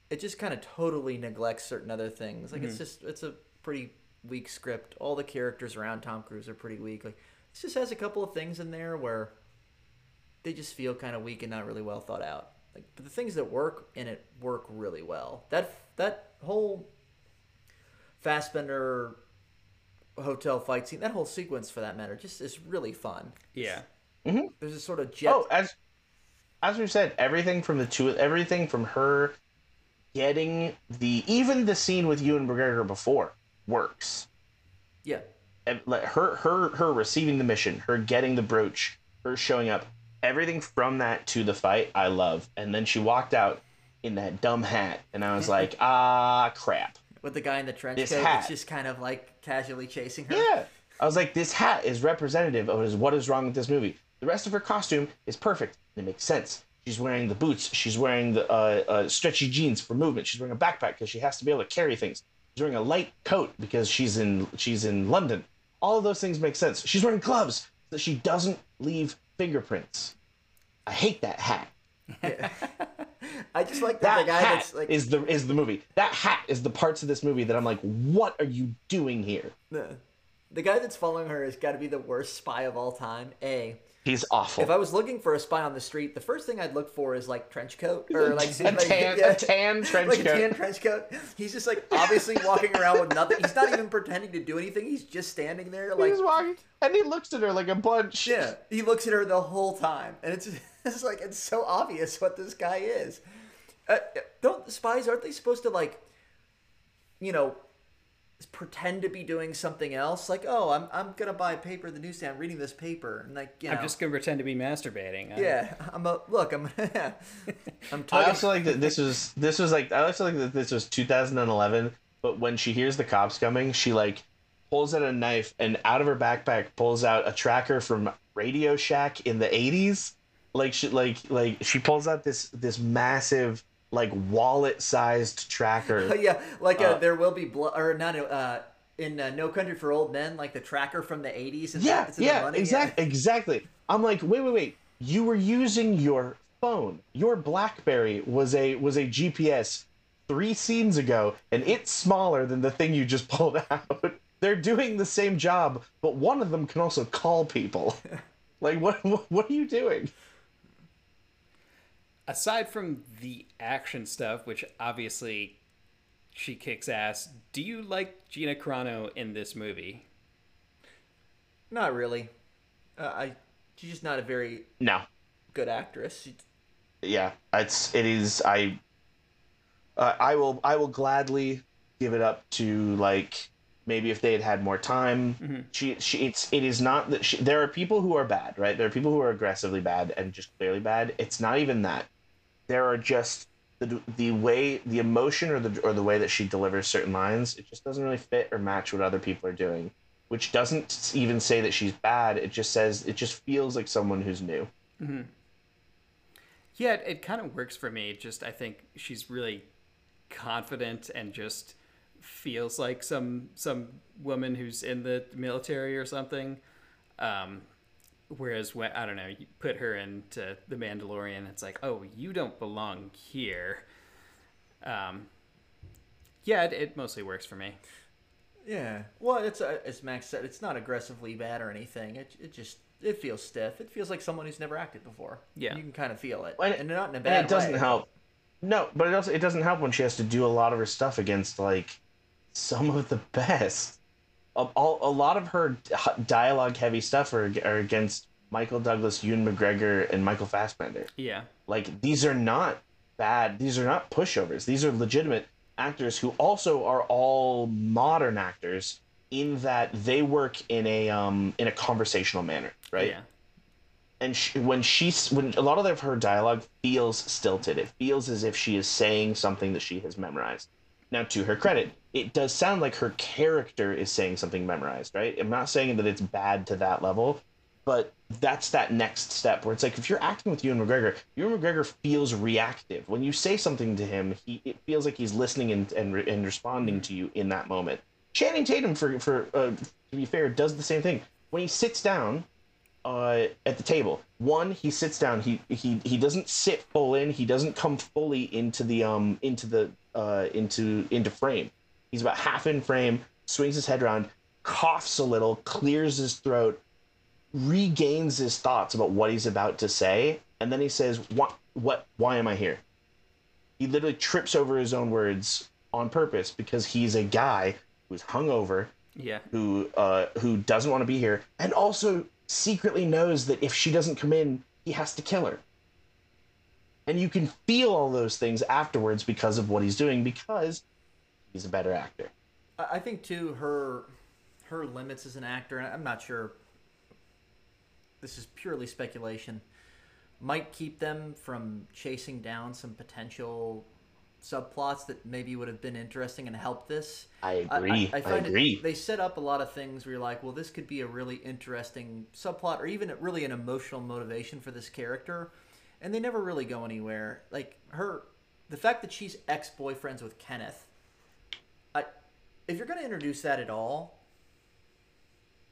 It just kind of totally neglects certain other things. Like it's just it's a pretty weak script. All the characters around Tom Cruise are pretty weak. Like this just has a couple of things in there where they just feel kind of weak and not really well thought out. Like, but the things that work in it work really well. That that whole Fassbender hotel fight scene, that whole sequence for that matter, just is really fun. yeah mm-hmm. There's a sort of jet. Oh, as as we've said, everything from the two, everything from her getting the even the scene with Ewan McGregor before works. yeah, And her her her receiving the mission, her getting the brooch, her showing up, everything from that to the fight, I love. And then she walked out in that dumb hat, and I was like, ah, crap. with the guy in the trench This coat hat. that's just kind of like casually chasing her. Yeah. I was like, this hat is representative of what is wrong with this movie. The rest of her costume is perfect. It makes sense. She's wearing the boots. She's wearing the uh, uh, stretchy jeans for movement. She's wearing a backpack because she has to be able to carry things. She's wearing a light coat because she's in she's in London. All of those things make sense. She's wearing gloves so that she doesn't leave fingerprints. I hate that hat. I just like that, That the guy hat that's like is the is the movie. That hat is the parts of this movie that I'm like, what are you doing here? the, the guy that's following her has got to be the worst spy of all time. A. He's awful. If I was looking for a spy on the street, the first thing I'd look for is like trench coat or like a like- tan, yeah. a tan trench like coat. a tan trench coat. He's just like obviously walking around with nothing. He's not even pretending to do anything. He's just standing there like He's walking, and he looks at her like a bunch. yeah. He looks at her the whole time, and it's it's like it's so obvious what this guy is. Uh, don't spies aren't they supposed to like, you know, pretend to be doing something else? Like, oh, I'm I'm gonna buy a paper at the newsstand, I'm reading this paper, and like, you know, i'm just gonna pretend to be masturbating I- yeah, I'm a look, I'm I'm talking. I also like that this was this was like I also like that this was 2011. But when she hears the cops coming, she like pulls out a knife and out of her backpack pulls out a tracker from Radio Shack in the 80s. Like she like like she pulls out this this massive like wallet sized tracker. yeah, like uh, Uh, there will be blood, or not uh, in uh, No Country for Old Men, like the tracker from the '80s. Is Yeah, the yeah, exactly, exactly. I'm like, wait, wait, wait. You were using your phone. Your BlackBerry was a was a GPS three scenes ago, and it's smaller than the thing you just pulled out. They're doing the same job, but one of them can also call people. like, what what, what are you doing? Aside from the action stuff, which obviously she kicks ass, do you like Gina Carano in this movie? Not really. Uh, I she's just not a very No, good actress. She, yeah, it's it is. I uh, I will I will gladly give it up to like maybe if they had had more time. She she it's it is not that she, there are people who are bad, right? There are people who are aggressively bad and just clearly bad. It's not even that. There are just the the way the emotion or the or the way that she delivers certain lines. It just doesn't really fit or match what other people are doing. Which doesn't even say that she's bad. It just says it just feels like someone who's new. Yeah, it, it kind of works for me. Just I think she's really confident and just feels like some some woman who's in the military or something. Um, whereas when I don't know, you put her into the Mandalorian, it's like, oh, you don't belong here. Um, yeah, it, it mostly works for me. yeah. Well, it's uh, as Max said, it's not aggressively bad or anything. It it just it feels stiff. It feels like someone who's never acted before. Yeah. you can kind of feel it, And- and, not in a and bad it doesn't way. help. No, but it also it doesn't help when she has to do a lot of her stuff against like some of the best. A, a lot of her dialogue heavy stuff are, are against Michael Douglas, Ewan McGregor, and Michael Fassbender. Yeah, Like these are not bad. These are not pushovers. These are legitimate actors who also are all modern actors in that they work in a um in a conversational manner, right? yeah, and she, when she's when a lot of her dialogue feels stilted it feels as if she is saying something that she has memorized now to her credit it does sound like her character is saying something memorized right i'm not saying that it's bad to that level but that's that next step where it's like if you're acting with Ewan McGregor, Ewan McGregor feels reactive. When you say something to him, he it feels like he's listening and and, and responding to you in that moment. Channing Tatum, for for uh, to be fair, does the same thing. When he sits down, uh, at the table. One, he sits down. He he he doesn't sit full in. He doesn't come fully into the um into the uh into into frame. He's about half in frame. Swings his head around, coughs a little, clears his throat, regains his thoughts about what he's about to say, and then he says, "What what? Why am I here?" He literally trips over his own words on purpose because he's a guy who's hungover yeah. who uh, who doesn't want to be here, and also secretly knows that if she doesn't come in, he has to kill her. And you can feel all those things afterwards because of what he's doing, because he's a better actor. I I think too her her limits as an actor, and I'm not sure. This is purely speculation. Might keep them from chasing down some potential subplots that maybe would have been interesting and helped this. I I- agree. I, I, find agree. It, they set up a lot of things where you're like, well, this could be a really interesting subplot, or even really an emotional motivation for this character, and they never really go anywhere. Like her, the fact that she's ex boyfriends with Kenneth. I, if you're going to introduce that at all,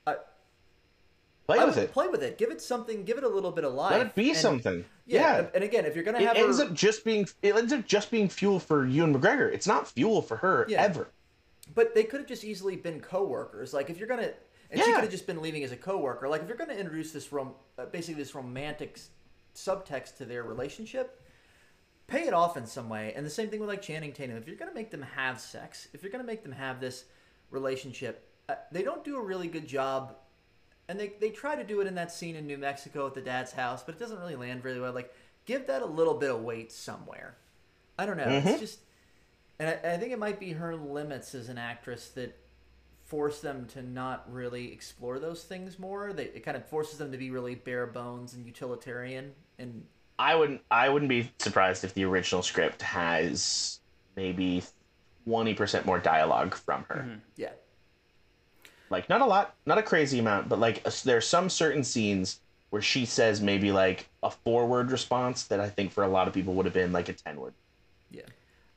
I, Play I with it. play with it. Give it something. Give it a little bit of life. Let it be and- something. Yeah, Yeah. and- again, if you're going to It have ends her, up just being it ends up just being fuel for Ewan McGregor. It's not fuel for her Yeah. ever. But they could have just easily been co-workers. Like if you're gonna, and she could have just been leaving as a co-worker. Like if you're gonna introduce this rom, uh, basically this romantic subtext to their relationship, pay it off in some way. And the same thing with like Channing Tatum. If you're gonna make them have sex, if you're gonna make them have this relationship, uh, they don't do a really good job. And they, they try to do it in that scene in New Mexico at the dad's house, but it doesn't really land very well. Like, give that a little bit of weight somewhere. I don't know. It's just, and I, I think it might be her limits as an actress that force them to not really explore those things more. They, it kind of forces them to be really bare bones and utilitarian. And I wouldn't I wouldn't be surprised if the original script has maybe twenty percent more dialogue from her. Mm-hmm. yeah, like not a lot not a crazy amount but like a- there's some certain scenes where she says maybe like a four word response that i think for a lot of people would have been like a 10 word yeah.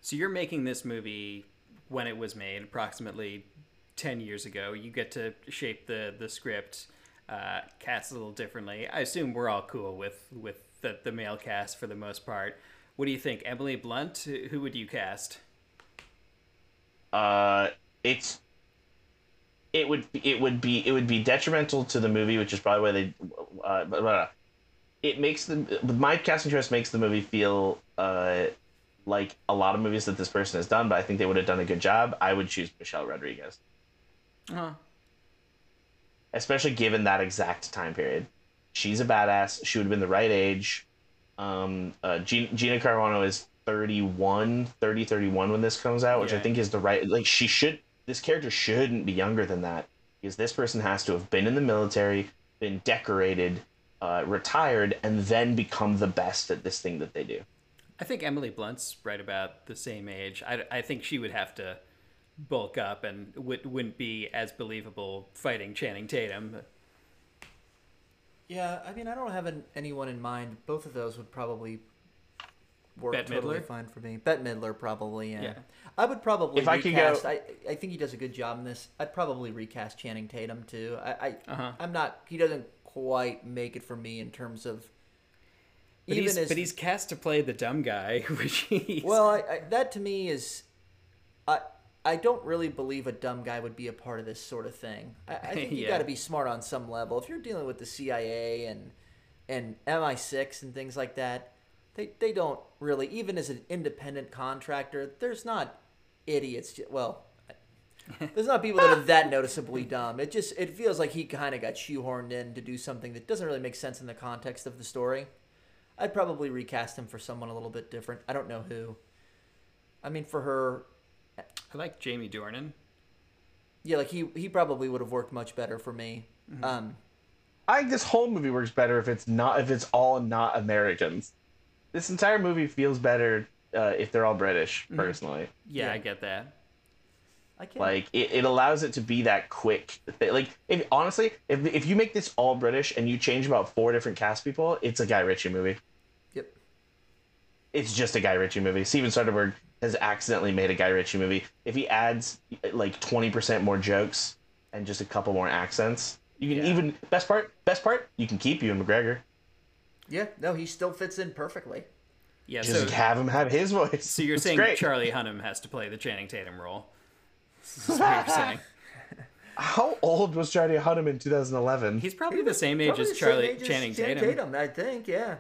So you're making this movie when it was made, approximately ten years ago. You get to shape the the script, uh, cast a little differently. I assume we're all cool with with the the male cast for the most part. What do you think, Emily Blunt? Who who would you cast? uh it's it would it would be it would be detrimental to the movie which is probably why they uh, blah, blah, blah. it makes the my casting choice makes the movie feel uh like a lot of movies that this person has done, but I think they would have done a good job. I would choose Michelle Rodriguez, Uh, especially given that exact time period. She's a badass. She would have been the right age. Um, uh, Gina, Gina Carano is 31, 30, 31 when this comes out, which I think is the right. Like she should. This character shouldn't be younger than that because this person has to have been in the military, been decorated, uh, retired, and then become the best at this thing that they do. I think Emily Blunt's right about the same age. I, I think she would have to bulk up and would, wouldn't be as believable fighting Channing Tatum. Yeah, I mean, I don't have an, anyone in mind. Both of those would probably work Bette totally Midler? fine for me. Bette Midler, probably. Yeah. Yeah. I would probably If I could go- I, I think he does a good job in this. I'd probably recast Channing Tatum too. I, I Uh-huh. I'm not. He doesn't quite make it for me in terms of. But even he's, as but he's cast to play the dumb guy, which he's... well, I, I, that to me is, I I don't really believe a dumb guy would be a part of this sort of thing. I, I think you Yeah. got to be smart on some level. If you're dealing with the CIA and and MI6 and things like that, they they don't really even as an independent contractor. There's not idiots. Well. There's not people that are that noticeably dumb. It just it feels like he kind of got shoehorned in to do something that doesn't really make sense in the context of the story. I'd probably recast him for someone a little bit different. I don't know who. I mean, for her, I like Jamie Dornan. yeah, like he he probably would have worked much better for me. Mm-hmm. Um, I think this whole movie works better if it's not if it's all not Americans. This entire movie feels better uh, if they're all British. Personally, Yeah, Yeah. I get that. I can like it, it allows it to be that quick. Like if honestly, if if you make this all British and you change about four different cast people, it's a Guy Ritchie movie. Yep. It's just a Guy Ritchie movie. Steven Soderbergh has accidentally made a Guy Ritchie movie. If he adds like twenty percent more jokes and just a couple more accents, you can Yeah. even best part best part you can keep Ewan McGregor. Yeah, no, he still fits in perfectly. Yeah, Just so, have him have his voice. so you're It's saying great. Charlie Hunnam has to play the Channing Tatum role? This is what you're saying. How old was Charlie Hunnam in 2011? He's probably the same age as Charlie age Channing Channing Tatum. I think, yeah.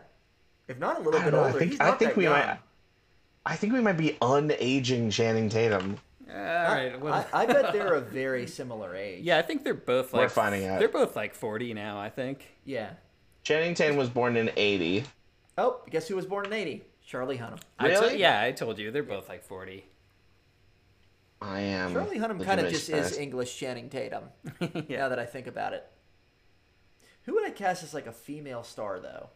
If not a little bit don't know, I older, think- he's I think that we young. might- I think we might be unaging Channing Tatum. All right. Well, I, I bet they're a very similar age. yeah, I think they're both like We're finding out. They're both like 40 now. I think. Yeah. Channing Tatum was born in 80. Oh, guess who was born in '80? Charlie Hunnam. I to- Really? yeah, I told you they're both like 40. I am. Charlie Hunnam kind of Jewish just is. English Channing Tatum. Yeah. Now that I think about it, who would I cast as like a female star though?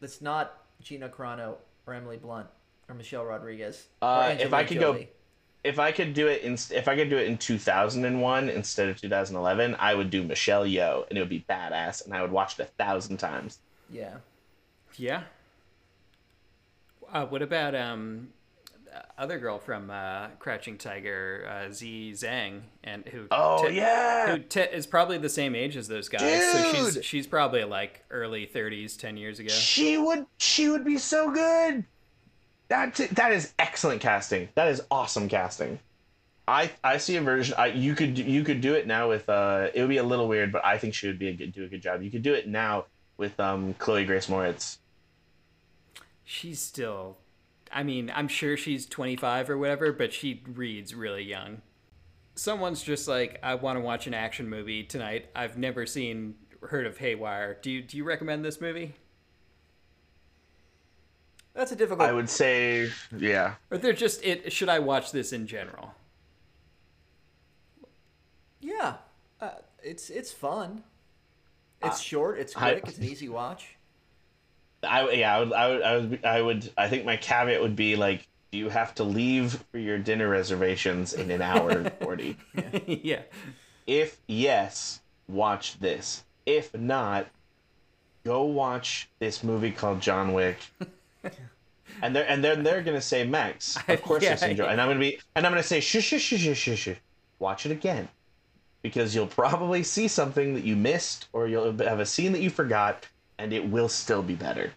That's not Gina Carano or Emily Blunt or Michelle Rodriguez. or Uh, if I could go- If I could do it in, if I could do it in 2001 instead of 2011, I would do Michelle Yeoh, and it would be badass, and I would watch it a thousand times. yeah, Yeah. Uh, what about um, other girl from uh, Crouching Tiger, uh, Z Zhang, and who? Oh te- yeah, Who te- is probably the same age as those guys? So she's she's probably like early 30s, 10 years ago. she would she would be so good. That that is excellent casting. That is awesome casting. I I see a version. I you could you could do it now with uh. It would be a little weird, but I think she would be a good do a good job. You could do it now with um Chloe Grace Moretz. She's still. I mean, I'm sure she's 25 or whatever, but she reads really young. Someone's just like, I want to watch an action movie tonight. I've never seen, heard of Haywire. Do you do you recommend this movie? That's a difficult. I would say yeah. Or they're just it? Should I watch this in general? Yeah, uh, it's it's fun. It's Uh, short. It's I- quick. it's an easy watch. I yeah, I would, I would, I would, I would, I think my caveat would be like, do you have to leave for your dinner reservations in an hour and forty? yeah. If yes, watch this. If not, go watch this movie called John Wick. And they're and then they're gonna say Max. Of course Yeah. it's enjoy. And I'm gonna be and I'm gonna say shush shush shush shush shush. shush. Watch it again. Because you'll probably see something that you missed, or you'll have a scene that you forgot, and it will still be better.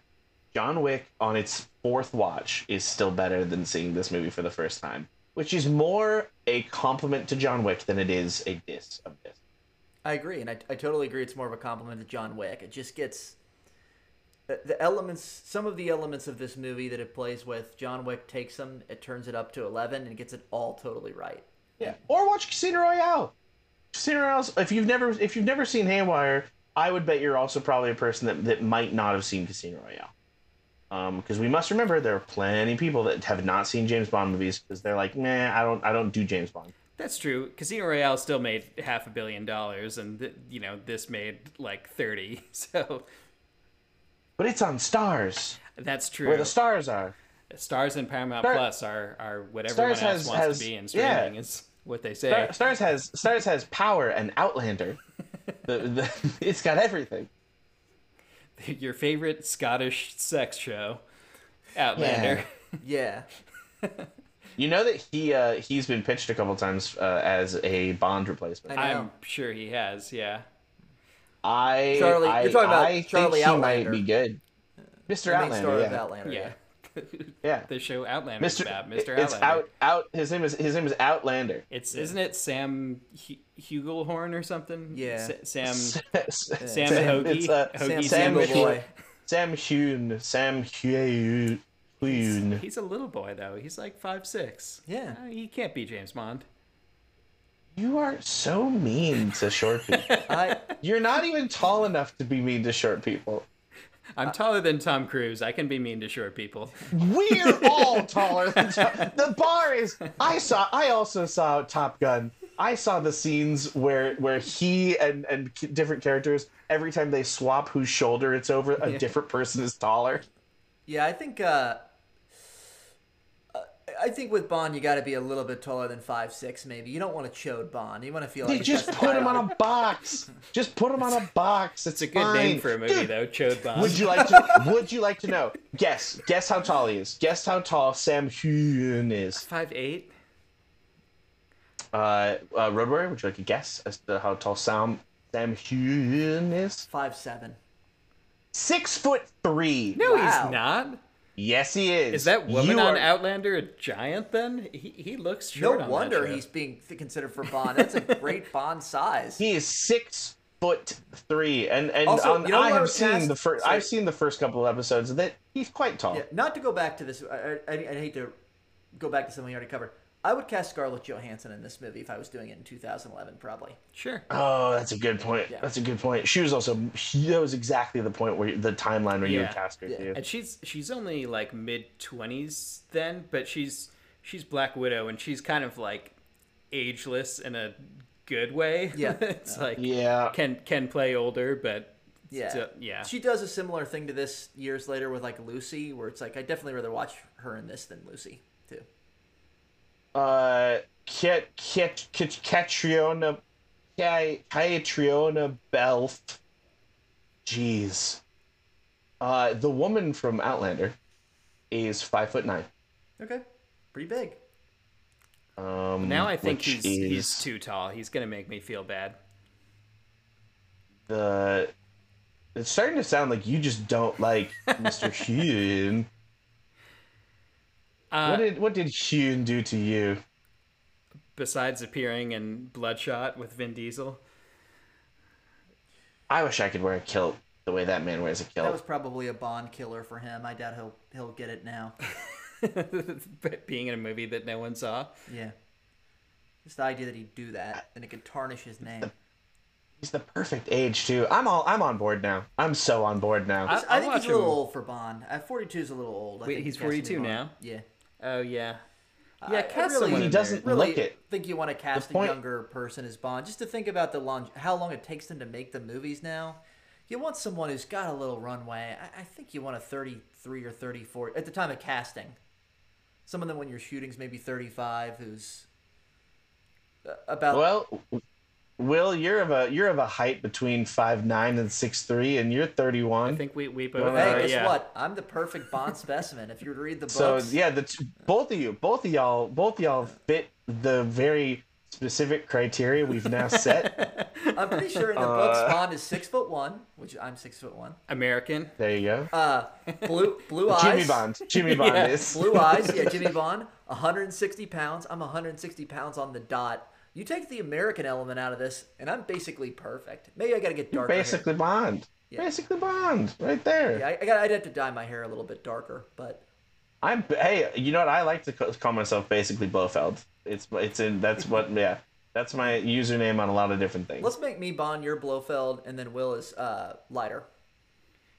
John Wick on its fourth watch is still better than seeing this movie for the first time, which is more a compliment to John Wick than it is a diss of this. I agree, and I, I totally agree. It's more of a compliment to John Wick. It just gets, the, the elements, some of the elements of this movie that it plays with, John Wick takes them, it turns it up to eleven, and gets it all totally right. Yeah. Or watch Casino Royale. Casino Royale. If you've never if you've never seen Haywire, I would bet you're also probably a person that, that might not have seen Casino Royale. Um, because we must remember there are plenty of people that have not seen James Bond movies because they're like, nah, I don't I don't do James Bond. That's true. Casino Royale still made half a billion dollars, and th- you know this made like thirty. So But it's on Starz, that's true. where the stars are. Starz and Paramount Star- Plus are are what Stars everyone else has- wants has- to be in yeah. streaming. Is what they say. Star, Starz has Starz has Power and Outlander. the, the, it's got everything. Your favorite Scottish sex show, Outlander. Yeah, You know that he uh, he's been pitched a couple times uh, as a Bond replacement. I'm sure he has. Yeah. I Charlie- I, you're talking about I Charlie think Outlander. might be good. Mr. the main Outlander, yeah. of Outlander. Yeah. yeah. the show Outlander Mr. bad. Mr. It's Outlander. out out. His name is his name is Outlander. It's isn't it Sam Hu- Hugelhorn or something? Yeah. S- Sam Sam, Sam Hoagie. It's, uh, Hoagie Sam Sam Single Boy. Sam Hune. Sam Hune. Hune. He's a little boy though. He's like five six. Yeah. Uh, he can't be James Bond. You are so mean to short people. I You're not even tall enough to be mean to short people. I'm taller than Tom Cruise. I can be mean to short people. We're all taller than Tom. The bar is. I saw. I also saw Top Gun. I saw the scenes where where he and and different characters every time they swap whose shoulder it's over, a Yeah. different person is taller. yeah, I think uh, uh, I think with Bond you got to be a little bit taller than five six. Maybe you don't want to chode Bond. You want to feel They like just put him on a box. Just put him on a box. It's, It's a good fine. name for a movie Dude, though. Chode Bond. Would you like to? would you like to know? Guess. Guess how tall he is. Guess how tall Sam Heughan is. Five eight. Uh, uh, Road Warrior. Would you like a guess as to how tall Sam Sam Heughan is? five seven. Six foot three. No, Wow. he's not. Yes, he is. Is that woman You on are- Outlander a giant then? He he looks No short on that wonder show. he's being considered for Bond. That's a great Bond size. He is six foot three, and and Also, on, you know I have seen cast? the first. I've seen the first couple of episodes that he's quite tall. Yeah, not to go back to this. I, I, I hate to go back to something we already covered. I would cast Scarlett Johansson in this movie if I was doing it in 2011, probably. Sure. Oh, that's a good point. Yeah. That's a good point. She was also. She, that was exactly the point where the timeline where you would cast her Yeah. too. And she's she's only like mid twenties then, but she's she's Black Widow and she's kind of like ageless in a good way. Yeah. it's like Yeah. can can play older, but Yeah. still- yeah. She does a similar thing to this years later with like Lucy, where it's like I definitely rather watch her in this than Lucy too. Uh, Cat Cat Cat Catriona, Ca- Caitríona Balfe. Jeez. Uh, the woman from Outlander is five foot nine. Okay, pretty big. Um, now I think which he's he's too tall. He's gonna make me feel bad. the. It's starting to sound like you just don't like Mr. Hune. Uh, What did what did Hune do to you? besides appearing in Bloodshot with Vin Diesel, I wish I could wear a kilt the way that man wears a kilt. That was probably a Bond killer for him. I doubt he'll he'll get it now. but being in a movie that no one saw. Yeah, just the idea that he'd do that and it could tarnish his name. He's the perfect age too. I'm all I'm on board now. I'm so on board now. I- I, I'll think he's a little old for Bond. At 42 is a little old. I Wait, think he's casting 42 now? Yeah. Oh yeah, yeah. I Cast really- someone He doesn't there. really look it. think you want to cast point- a younger person as Bond just to think about the long how long it takes them to make the movies now. You want someone who's got a little runway. I, I think you want a 33 or 34 at the time of casting. Someone that when you're shooting's maybe 35 who's uh, about Well, Will, you're of a you're of a height between five nine and six three, and you're thirty one. I think we we Well, both. Hey, are, guess yeah. what? I'm the perfect Bond specimen. If you were to read the books. So yeah, the t- both of you, both of y'all, both of y'all fit the very specific criteria we've now set. I'm pretty sure in the Uh, books Bond is six foot one, which I'm six foot one. American. there you go. Uh, blue blue eyes. Jimmy Bond. Jimmy Bond Yeah. is. Blue eyes, yeah, Jimmy Bond. 160 pounds. I'm 160 pounds on the dot. You take the American element out of this, and I'm basically perfect. Maybe I got to get darker. hair. Basically Bond. Yeah. Basically Bond, right there. Yeah, I, I got. I'd have to dye my hair a little bit darker, but I'm hey, you know what? I like to call myself basically Blofeld. It's it's in that's what yeah. That's my username on a lot of different things. let's make me Bond, you're Blofeld, and then Will is uh, Leiter.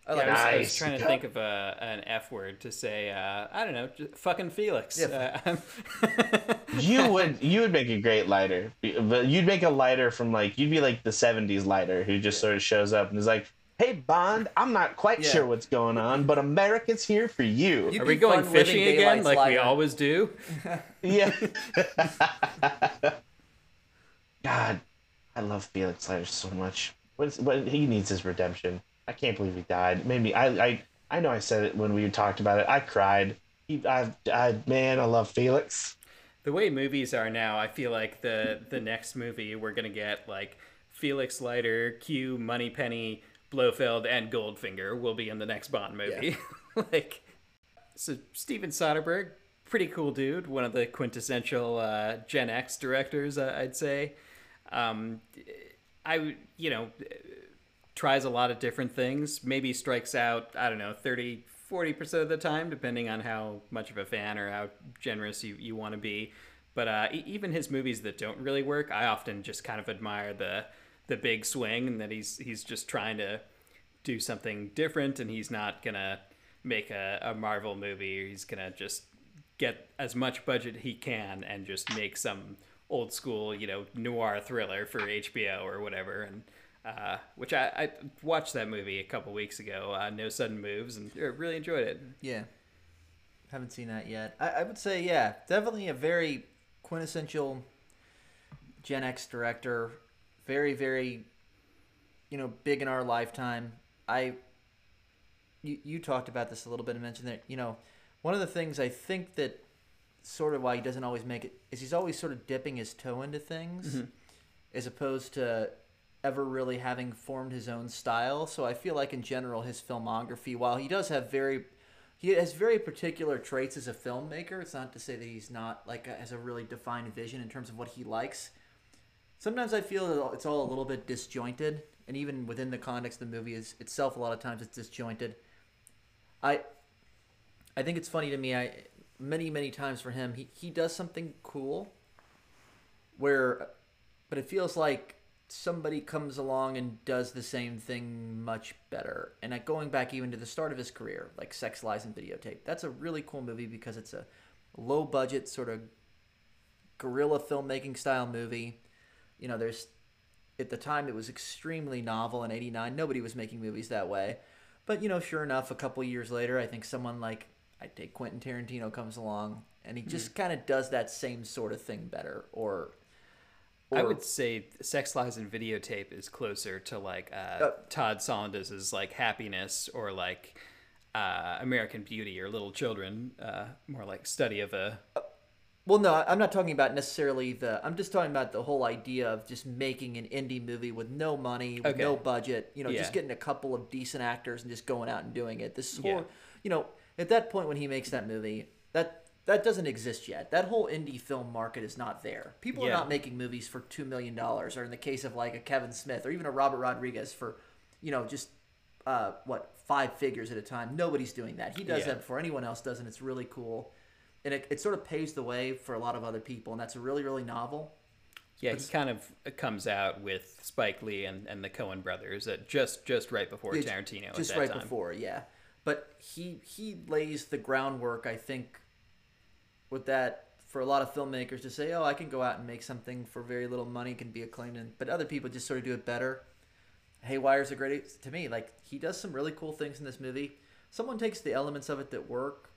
I like Yeah, I was, that. I was trying to think of a, an F word to say. Uh, I don't know, just fucking Felix. Yeah. Uh, you would you would make a great Leiter, but you'd make a Leiter from like you'd be like the '70s Leiter who just sort of shows up and is like, "Hey Bond, I'm not quite Yeah. sure what's going on, but America's here for you." You'd Are we going fishing again, daylights like we always do? Yeah. God, I love Felix Leiter so much. What's, but he needs his redemption. I can't believe he died. It made me. I, I. I know I said it when we talked about it. I cried. He. I. I. Man, I love Felix. The way movies are now, I feel like the the next movie we're gonna get like Felix Leiter, Q, Moneypenny, Blofeld, and Goldfinger will be in the next Bond movie. like, so Steven Soderbergh, pretty cool dude, one of the quintessential uh, Gen X directors, uh, I'd say. Um, I would- you know tries a lot of different things maybe strikes out i don't know 30 40% of the time depending on how much of a fan or how generous you, you want to be but uh, e- even his movies that don't really work i often just kind of admire the the big swing and that he's he's just trying to do something different and he's not gonna make a, a marvel movie he's gonna just get as much budget he can and just make some old school, you know, noir thriller for HBO or whatever. And uh, which I, I watched that movie a couple weeks ago, uh, No Sudden Moves, and uh, really enjoyed it. Yeah. Haven't seen that yet. I, I would say, yeah, definitely a very quintessential Gen X director. Very, very, you know, big in our lifetime. I, you, you talked about this a little bit and mentioned that, you know, one of the things I think that sort of why he doesn't always make it is he's always sort of dipping his toe into things as opposed to ever really having formed his own style. So I feel like in general his filmography, while he does have very he has very particular traits as a filmmaker, it's not to say that he's not like has a really defined vision in terms of what he likes. Sometimes I feel it's all a little bit disjointed, and even within the context of the movie is itself, a lot of times it's disjointed. I, I think it's funny to me. I many many times for him, he he does something cool, where, but it feels like somebody comes along and does the same thing much better. And like going back even to the start of his career, like Sex, Lies, and Videotape, that's a really cool movie because it's a low budget sort of guerrilla filmmaking style movie. You know, there's at the time it was extremely novel in 89 nobody was making movies that way but you know sure enough a couple years later i think someone like i take quentin tarantino comes along and he hmm. just kind of does that same sort of thing better or, I would say Sex Lies and Videotape is closer to like uh, Uh, Todd Solondz' like Happiness or like uh, American Beauty or Little Children, uh, more like study of a Well, no, I'm not talking about necessarily the. I'm just talking about the whole idea of just making an indie movie with no money, with Okay. no budget. You know, Yeah. just getting a couple of decent actors and just going out and doing it. This whole, Yeah. you know, at that point when he makes that movie, that that doesn't exist yet. That whole indie film market is not there. People are not making movies for two million dollars, or in the case of like a Kevin Smith or even a Robert Rodriguez for, you know, just uh, what five figures at a time. Nobody's doing that. He does Yeah. that before anyone else does, and it's really cool and it, it sort of paves the way for a lot of other people and that's really really novel Yeah, he kind of comes out with Spike Lee and, and the Coen brothers at just just right before Tarantino just at that right time. before yeah but he he lays the groundwork i think with that for a lot of filmmakers to say oh i can go out and make something for very little money can be acclaimed and but other people just sort of do it better haywire's a great to me like he does some really cool things in this movie someone takes the elements of it that work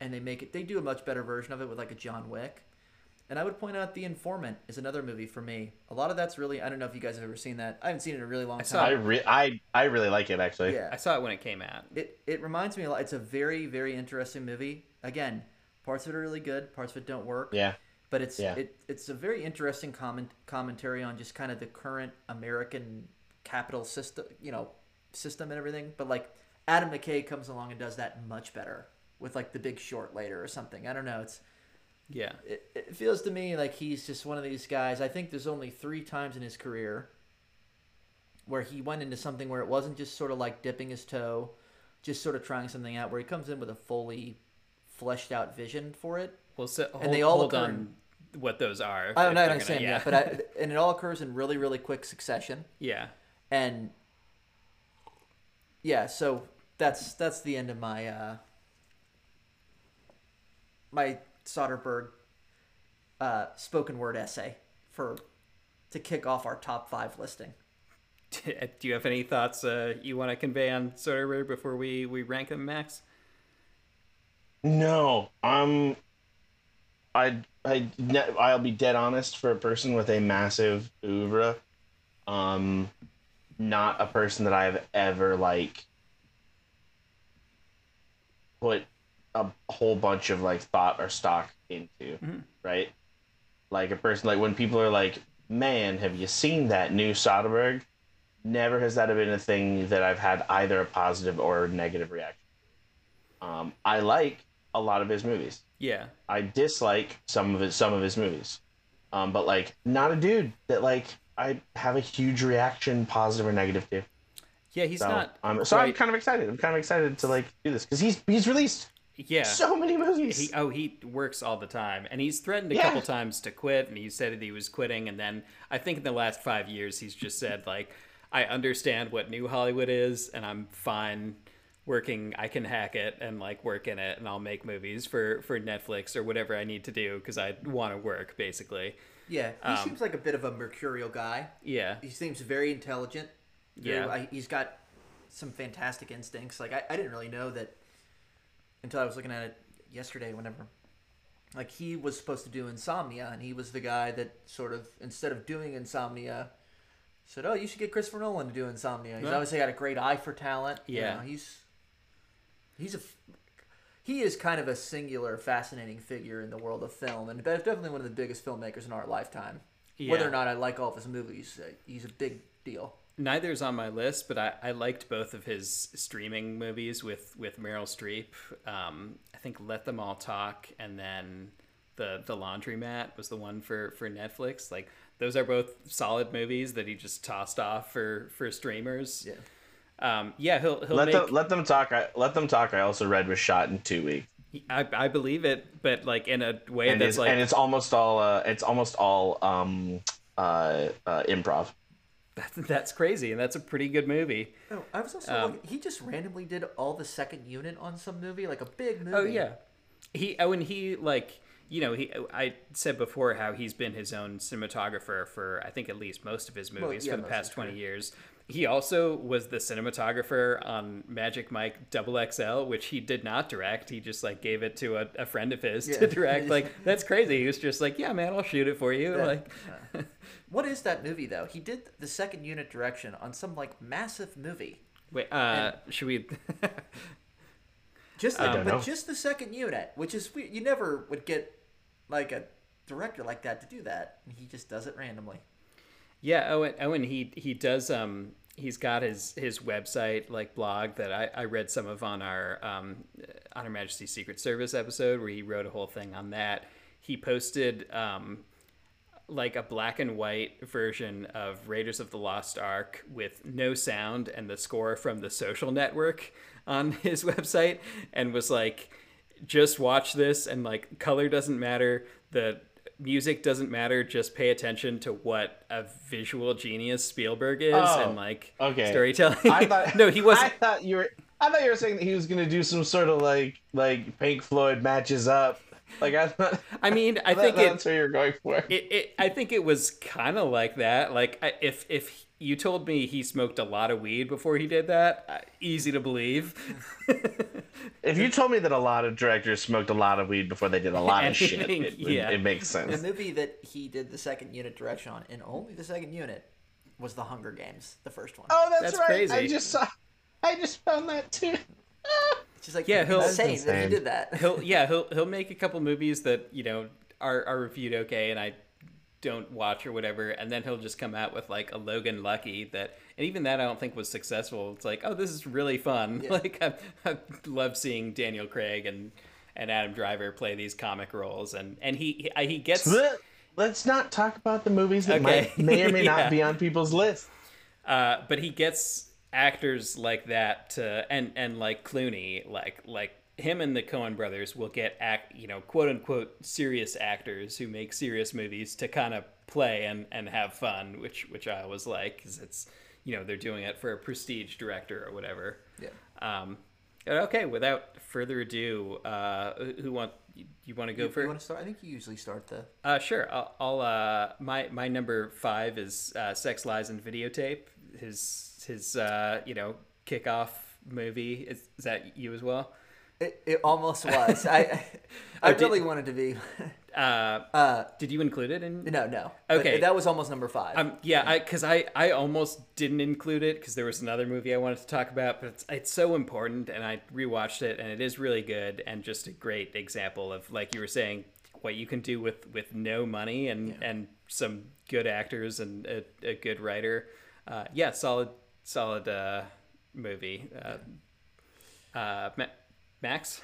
and they make it they do a much better version of it with like a john wick and I would point out The Informant is another movie for me. A lot of that's really I don't know if you guys have ever seen that. I haven't seen it in a really long time. saw I re- I I really like it actually. yeah. I saw it when it came out. It it reminds me a lot. It's a very very interesting movie. Again, parts of it are really good, parts of it don't work. Yeah. But it's Yeah. it it's a very interesting comment commentary on just kind of the current American capital system, you know, system and everything. But like Adam McKay comes along and does that much better with like The Big Short later or something. I don't know. It's Yeah. it, it feels to me like he's just one of these guys. I think there's only three times in his career where he went into something where it wasn't just sort of like dipping his toe, just sort of trying something out, where he comes in with a fully fleshed out vision for it. Well, so hold, they all hold occur on what those are. I don't know, gonna- saying yeah, but I, and it all occurs in really, really quick succession. yeah. and yeah so that's that's the end of my uh my soderbergh uh spoken word essay for to kick off our top five listing Do you have any thoughts uh, you want to convey on Soderbergh before we, we rank them, Max? No, um, I I ne- I'll be dead honest for a person with a massive oeuvre, um, not a person that I've ever like put a whole bunch of like thought or stock into, right? Like a person like when people are like, "Man, have you seen that new Soderbergh?" Never has that been a thing that I've had either a positive or negative reaction. Um, I like a lot of his movies. Yeah. I dislike some of his some of his movies, um, but like not a dude that like I have a huge reaction, positive or negative to. Yeah, he's So, not. um, so I'm kind of excited. I'm kind of excited to like do this because he's he's released yeah. so many movies. He, oh, he works all the time, and he's threatened a Yeah. couple times to quit, and he said that he was quitting, and then I think in the last five years he's just said like, I understand what new Hollywood is, and I'm fine working. I can hack it and like work in it, and I'll make movies for for Netflix or whatever I need to do because I want to work basically. yeah he um, seems like a bit of a mercurial guy Yeah, he seems very intelligent Yeah. I, he's got some fantastic instincts like I, I didn't really know that until i was looking at it yesterday whenever like he was supposed to do insomnia and he was the guy that sort of instead of doing insomnia said oh you should get christopher nolan to do insomnia he's Yeah. obviously got a great eye for talent you Yeah. know, he's he's a he is kind of a singular fascinating figure in the world of film and definitely one of the biggest filmmakers in our lifetime whether or not i like all of his movies uh, he's a big deal neither's on my list, but I, I liked both of his streaming movies with with Meryl Streep. Um, I think Let Them All Talk, and then the the Laundromat was the one for for Netflix. Like those are both solid movies that he just tossed off for for streamers. Yeah. Um, yeah, he'll he'll let make. them let them talk. I, let them talk. I also read was shot in two weeks, I, I believe it, but like in a way and that's like and it's almost all uh, it's almost all um uh, uh improv. that's that's crazy, and that's a pretty good movie. Oh, I was also Um, looking, he just randomly did all the second unit on some movie, like a big movie. Oh yeah, he oh and he like you know he I said before how he's been his own cinematographer for I think at least most of his movies yeah, for the past his twenty years. He also was the cinematographer on Magic Mike Double XL, which he did not direct. He just like gave it to a, a friend of his Yeah. to direct. Like that's crazy. He was just like, yeah, man, I'll shoot it for you. Yeah. Like What is that movie though? He did the second unit direction on some like massive movie. wait, uh, should we? Just the, don't but know. just the second unit, which is weird. You never would get like a director like that to do that. And he just does it randomly. Yeah, Owen. Owen. He he does. Um, he's got his his website like blog that I, I read some of on our um, on Her Majesty's Secret Service episode where he wrote a whole thing on that. He posted um, like a black and white version of Raiders of the Lost Ark with no sound and the score from the Social Network on his website, and was like, just watch this and like color doesn't matter. The music doesn't matter. Just pay attention to what a visual genius Spielberg is Oh, and like okay. storytelling. I thought no, he wasn't. thought you were. I thought you were saying that he was gonna do some sort of like like Pink Floyd matches up. Like I thought. I mean, I that- think that's it, what you're going for. it, it. I think it was kind of like that. Like I- if if you told me he smoked a lot of weed before he did that, uh, easy to believe. If you told me that a lot of directors smoked a lot of weed before they did a lot of shit, it, yeah. it, it makes sense. The movie that he did the second unit direction on, and only the second unit, was The Hunger Games, the first one. Oh, that's, That's right. crazy. I just saw. I just found that too. She's like Yeah, he'll- insane That's that he did that. he'll yeah he'll he'll make a couple movies that you know are are reviewed okay, and I don't watch or whatever, and then he'll just come out with like a Logan Lucky that, and even that I don't think was successful. It's like, oh, this is really fun. Yeah. Like I, I love seeing Daniel Craig and and Adam Driver play these comic roles, and and he he, he gets. Let- Let's not talk about the movies that Okay. might may or may Yeah. not be on people's list. Uh, but he gets actors like that to, and and like Clooney, like like him and the Coen brothers will get act, you know, quote unquote serious actors who make serious movies to kind of play and and have fun, which which I always like because it's you know they're doing it for a prestige director or whatever. Yeah. Um, okay, without further ado, uh, who want you, you want to go You, first? want to start? I think you usually start the. Uh, sure. I'll, I'll uh, my my number five is uh, Sex Lies and Videotape. His his uh, you know kickoff movie. Is, is that you as well? It, it almost was. I I, I Oh, did- really wanted to be. Uh, Uh, did you include it in? no, no. But Okay. that was almost number five. Um, yeah, I because I, I almost didn't include it because there was another movie I wanted to talk about, but it's, it's so important, and I rewatched it, and it is really good, and just a great example of like you were saying, what you can do with with no money and and some good actors and a, a good writer. Uh, yeah, solid solid uh, movie. Uh, uh, Ma- Max.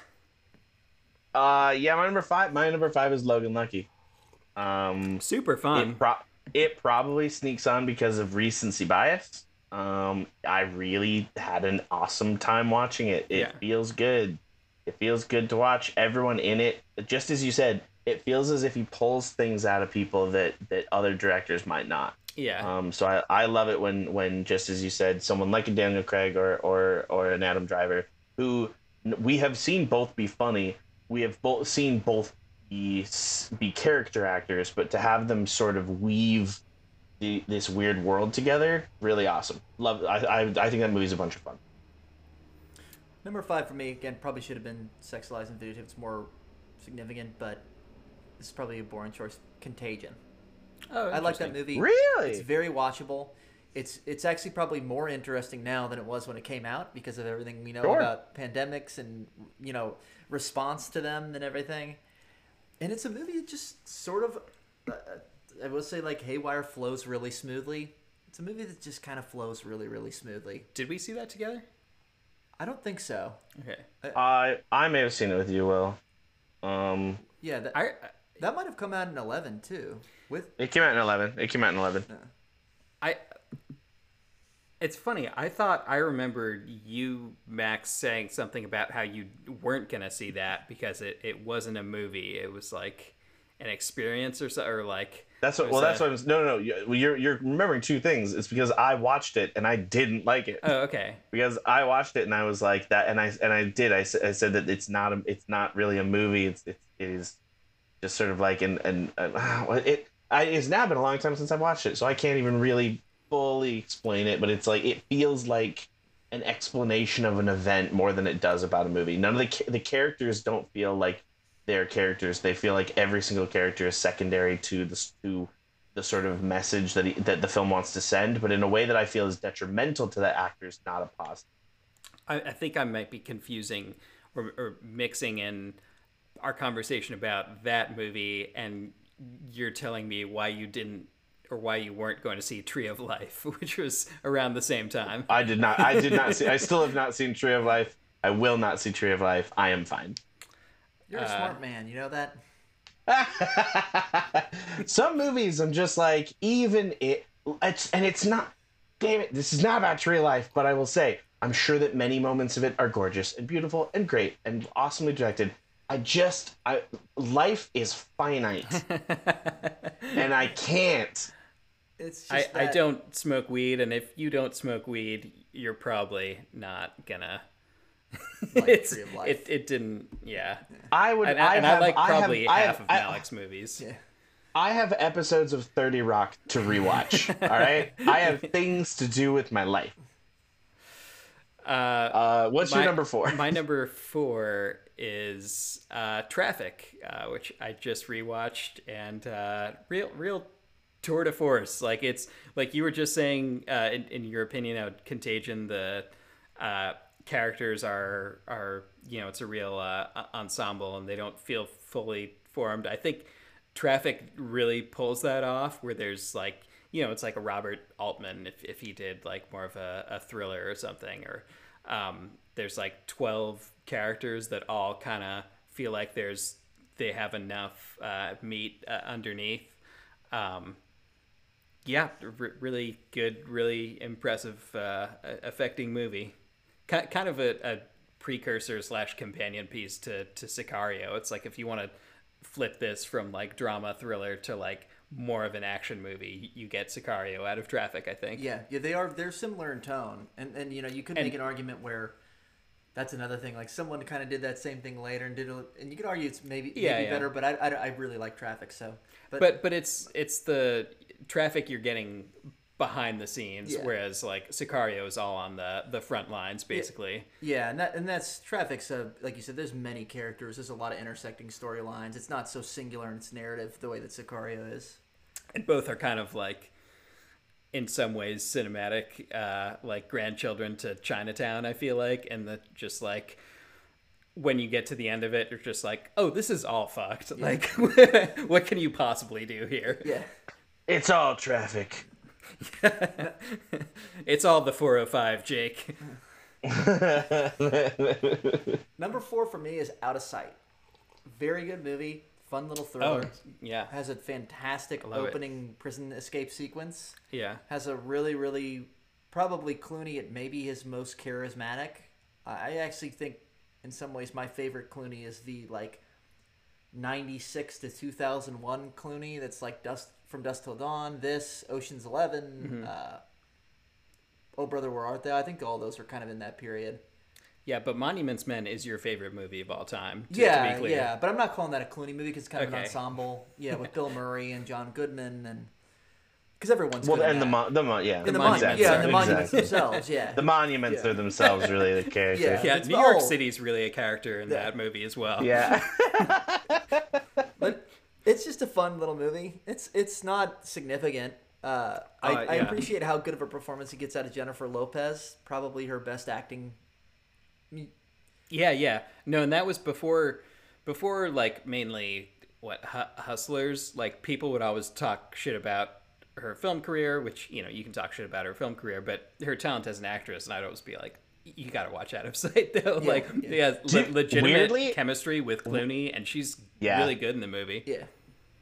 Uh, yeah, my number five. My number five is Logan Lucky. Um, Super fun. it, pro- it probably sneaks on because of recency bias. Um, I really had an awesome time watching it. It Yeah. feels good. It feels good to watch everyone in it. Just as you said, it feels as if he pulls things out of people that that other directors might not. yeah. Um, so I, I love it when when just as you said, someone like a Daniel Craig or or or an Adam Driver, who we have seen both be funny, we have both seen both be be character actors, but to have them sort of weave the, this weird world together, really awesome. Love. I, I I think that movie's a bunch of fun. Number five for me again probably should have been Sex Lies and Videotape. It's more significant, but this is probably a boring choice. Contagion. oh, I like that movie. Really? It's very watchable. It's it's actually probably more interesting now than it was when it came out because of everything we know Sure. about pandemics and you know response to them and everything. And it's a movie that just sort of, uh, I will say, like Haywire flows really smoothly. It's a movie that just kind of flows really, really smoothly. Did we see that together? I don't think so. Okay. I I may have seen it with you, Will. Um, Yeah, that, I that might have come out in eleven too. With it came out in eleven. It came out in eleven. I it's funny. I thought I remembered you, Max, saying something about how you weren't gonna see that because it, it wasn't a movie. It was like an experience or so, or like That's what. Well, was that's what. I'm, no, no, no. you- You're you're remembering two things. It's because I watched it and I didn't like it. Oh, okay. because I watched it and I was like that, and I and I did. I said that it's not a, it's not really a movie. It's it, it is just sort of like an an, an it. I, it's now been a long time since I've watched it, so I can't even really fully explain it. But it's like it feels like an explanation of an event more than it does about a movie. None of the the characters don't feel like they're characters. They feel like every single character is secondary to the to the sort of message that he, that the film wants to send, but in a way that I feel is detrimental to the actors, not a positive. I, I think I might be confusing or, or mixing in our conversation about that movie and you're telling me why you didn't or why you weren't going to see Tree of Life, which was around the same time. I did not. I did not see. I still have not seen Tree of Life. I will not see Tree of Life. I am fine. you're a Uh, smart man, you know that. Some movies, I'm just like, even it. It's and it's not. Damn it! This is not about Tree of Life, but I will say, I'm sure that many moments of it are gorgeous and beautiful and great and awesomely directed. I just, I life is finite, and I can't. It's I, just I that- don't smoke weed, and if you don't smoke weed, you're probably not gonna. Like it's, Tree of Life. it, it didn't, yeah. I would. And, I, and I have- like probably I half have- of I- Malick's movies. Yeah. I have episodes of 30 Rock to rewatch. all right? I have things to do with my life. Uh, Uh, what's your number four? my number four is uh, Traffic, uh, which I just rewatched, and uh, real, real tour de force. Like it's like you were just saying, uh, in, in your opinion, how Contagion the uh, characters are are you know it's a real uh, ensemble, and they don't feel fully formed. I think Traffic really pulls that off, where there's like you know it's like a Robert Altman if if he did like more of a, a thriller or something, or um, there's like 12 characters that all kind of feel like there's they have enough uh, meat uh, underneath um, Yeah, r- really good, really impressive, uh, affecting movie. Ki- kind of a, a precursor slash companion piece to to Sicario. It's like if you want to flip this from like drama thriller to like more of an action movie, you get Sicario out of Traffic. I think. Yeah, yeah, they are. They're similar in tone, and and you know you could And- make an argument where that's another thing. Like someone kind of did that same thing later and did, a, and you could argue it's maybe Yeah, maybe yeah. better. But I, I, I really like Traffic, so but, but but it's it's the traffic you're getting behind the scenes Yeah. whereas like sicario is all on the the front lines basically yeah, and that and that's Traffic's a like you said. There's many characters. There's a lot of intersecting storylines. It's not so singular in its narrative the way that Sicario is. and both are kind of like in some ways cinematic uh like grandchildren to chinatown i feel like and that just like when you get to the end of it you're just like oh this is all fucked like what can you possibly do here Yeah. It's all traffic. it's all the 405 jake Number four for me is Out of Sight. Very good movie. Fun little oh thriller. yeah Has a fantastic love it. opening prison escape sequence. yeah has a really, really probably Clooney at maybe his most charismatic. I I actually think in some ways my favorite Clooney is the like ninety six to two thousand one Clooney that's like Dust from Dusk Till Dawn, this, Ocean's 11 uh Oh Brother Where Art Thou? I think all those are kind of in that period. Yeah, but Monuments Men is your favorite movie of all time. To, yeah, to be clear. yeah, but I'm not calling that a Clooney movie because it's kind of an ensemble. Yeah, with Bill Murray and John Goodman and because everyone's Well, good in and the that. mon- the mon- yeah, and the monuments monuments, yeah, and the Exactly. monuments themselves, yeah. The monuments Yeah. are themselves really the character. Yeah. Yeah, New York all- City's really a character in Yeah. that movie as well. Yeah. but it's just a fun little movie. It's it's not significant. Uh, I, Uh, I appreciate how good of a performance he gets out of Jennifer Lopez. Probably her best acting. Yeah, yeah. No, and that was before, before like mainly what hu- hustlers. Like people would always talk shit about her film career, which you know you can talk shit about her film career, but her talent as an actress, and I'd always be like, you got to watch Out of Sight though. Yeah, like, yeah. yeah, le- Dude, legitimate weirdly- chemistry with mm-hmm. Clooney, and she's Yeah. really good in the movie. Yeah.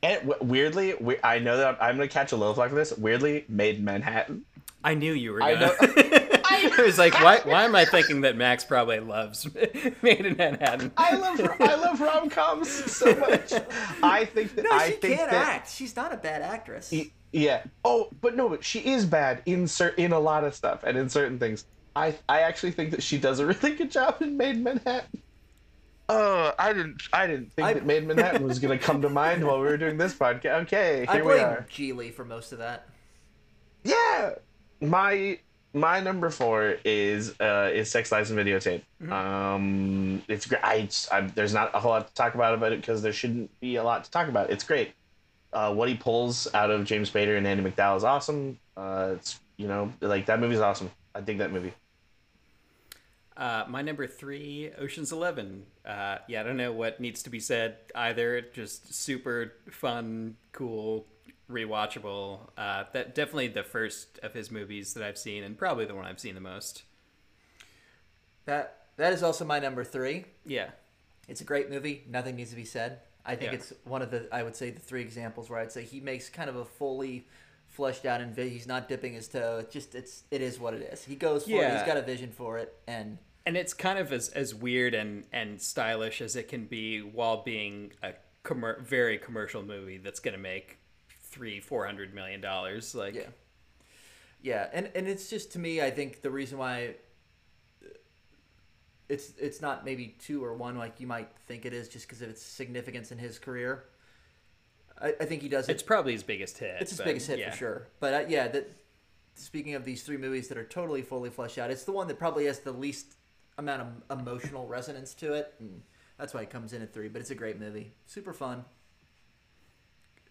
and w- weirdly, we- I know that I'm gonna catch a little flack for this. Weirdly, made in Manhattan. I knew you were. I Gonna. know. I was like, why? Why am I thinking that Max probably loves Made in Manhattan? I love I love rom coms so much. I think that No, I she think can't that act. She's not a bad actress. Y- Yeah. Oh, but no, but she is bad in cer- in a lot of stuff and in certain things. I I actually think that she does a really good job in Made Manhattan. Oh, I didn't I didn't think I- that Made Manhattan was gonna come to mind while we were doing this podcast. Okay, I here we blame are. Geely for most of that. Yeah. My my number four is uh is Sex Lies and Videotape. Mm-hmm. Um, it's great. I, I there's not a whole lot to talk about about it because there shouldn't be a lot to talk about. It's great. Uh, what he pulls out of James Spader and Andie MacDowell is awesome. Uh, it's you know like that movie's awesome. I dig that movie. Uh, my number three, Ocean's Eleven. Uh, yeah, I don't know what needs to be said either. Just super fun, cool, rewatchable. Uh, that definitely the first of his movies that I've seen, and probably the one I've seen the most. That that is also my number three. Yeah, It's a great movie. Nothing needs to be said. I think Yeah. it's one of the I would say the three examples where I'd say he makes kind of a fully fleshed out and he's not dipping his toe. It just it's it is what it is. He goes for it. Yeah. He's got a vision for it, and and it's kind of as as weird and and stylish as it can be, while being a commer- very commercial movie that's gonna make three, four hundred million dollars. Like, yeah, yeah, and and it's just to me, I think the reason why it's it's not maybe two or one like you might think it is, just because of its significance in his career. I, I think he does it. it's probably his biggest hit. It's his biggest hit yeah. for sure. But uh, yeah, that speaking of these three movies that are totally fully fleshed out, it's the one that probably has the least amount of emotional resonance to it, and that's why it comes in at three. But it's a great movie, super fun.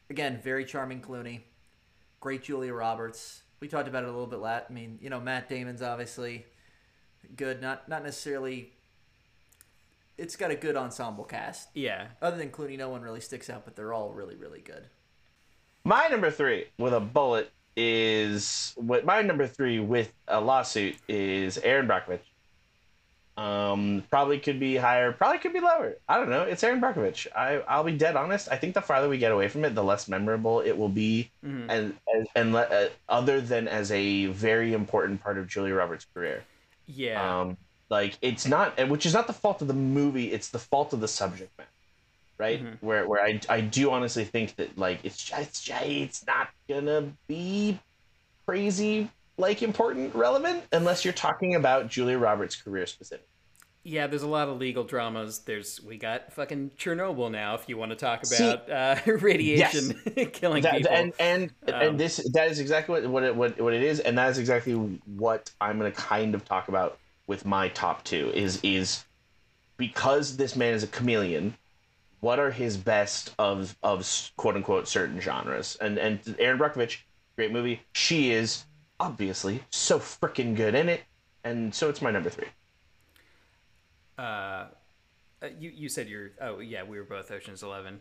Again, very charming Clooney, great Julia Roberts. We talked about it a little bit. Lat, I mean, you know, Matt Damon's obviously good. Not not necessarily. It's got a good ensemble cast. Yeah, Other than Clooney, no one really sticks out, but they're all really really good. My number three with a bullet is what my number three with a lawsuit is Erin Brockovich. Um, probably could be higher, probably could be lower. I don't know. It's Erin Brockovich. I I'll be dead honest. I think the farther we get away from it, the less memorable it will be, Mhm. and and, and le- uh, other than as a very important part of Julia Roberts' career. Yeah. Um, like it's not, which is not the fault of the movie. It's the fault of the subject matter, right? Mhm. Where where I I do honestly think that like it's it's it's not gonna be crazy like important relevant unless you're talking about Julia Roberts' career specific. Yeah, there's a lot of legal dramas. There's we got fucking Chernobyl now. If you want to talk See- about uh, radiation killing That, people, and and Um, and this that is exactly what what it, what what it is, and that is exactly what I'm going to kind of talk about with my top two. Is is because this man is a chameleon. What are his best of of quote unquote certain genres? And and Erin Brockovich, great movie. She is obviously so freaking good in it, and so it's my number three. uh, uh, you you said you're oh yeah we were both Ocean's Eleven.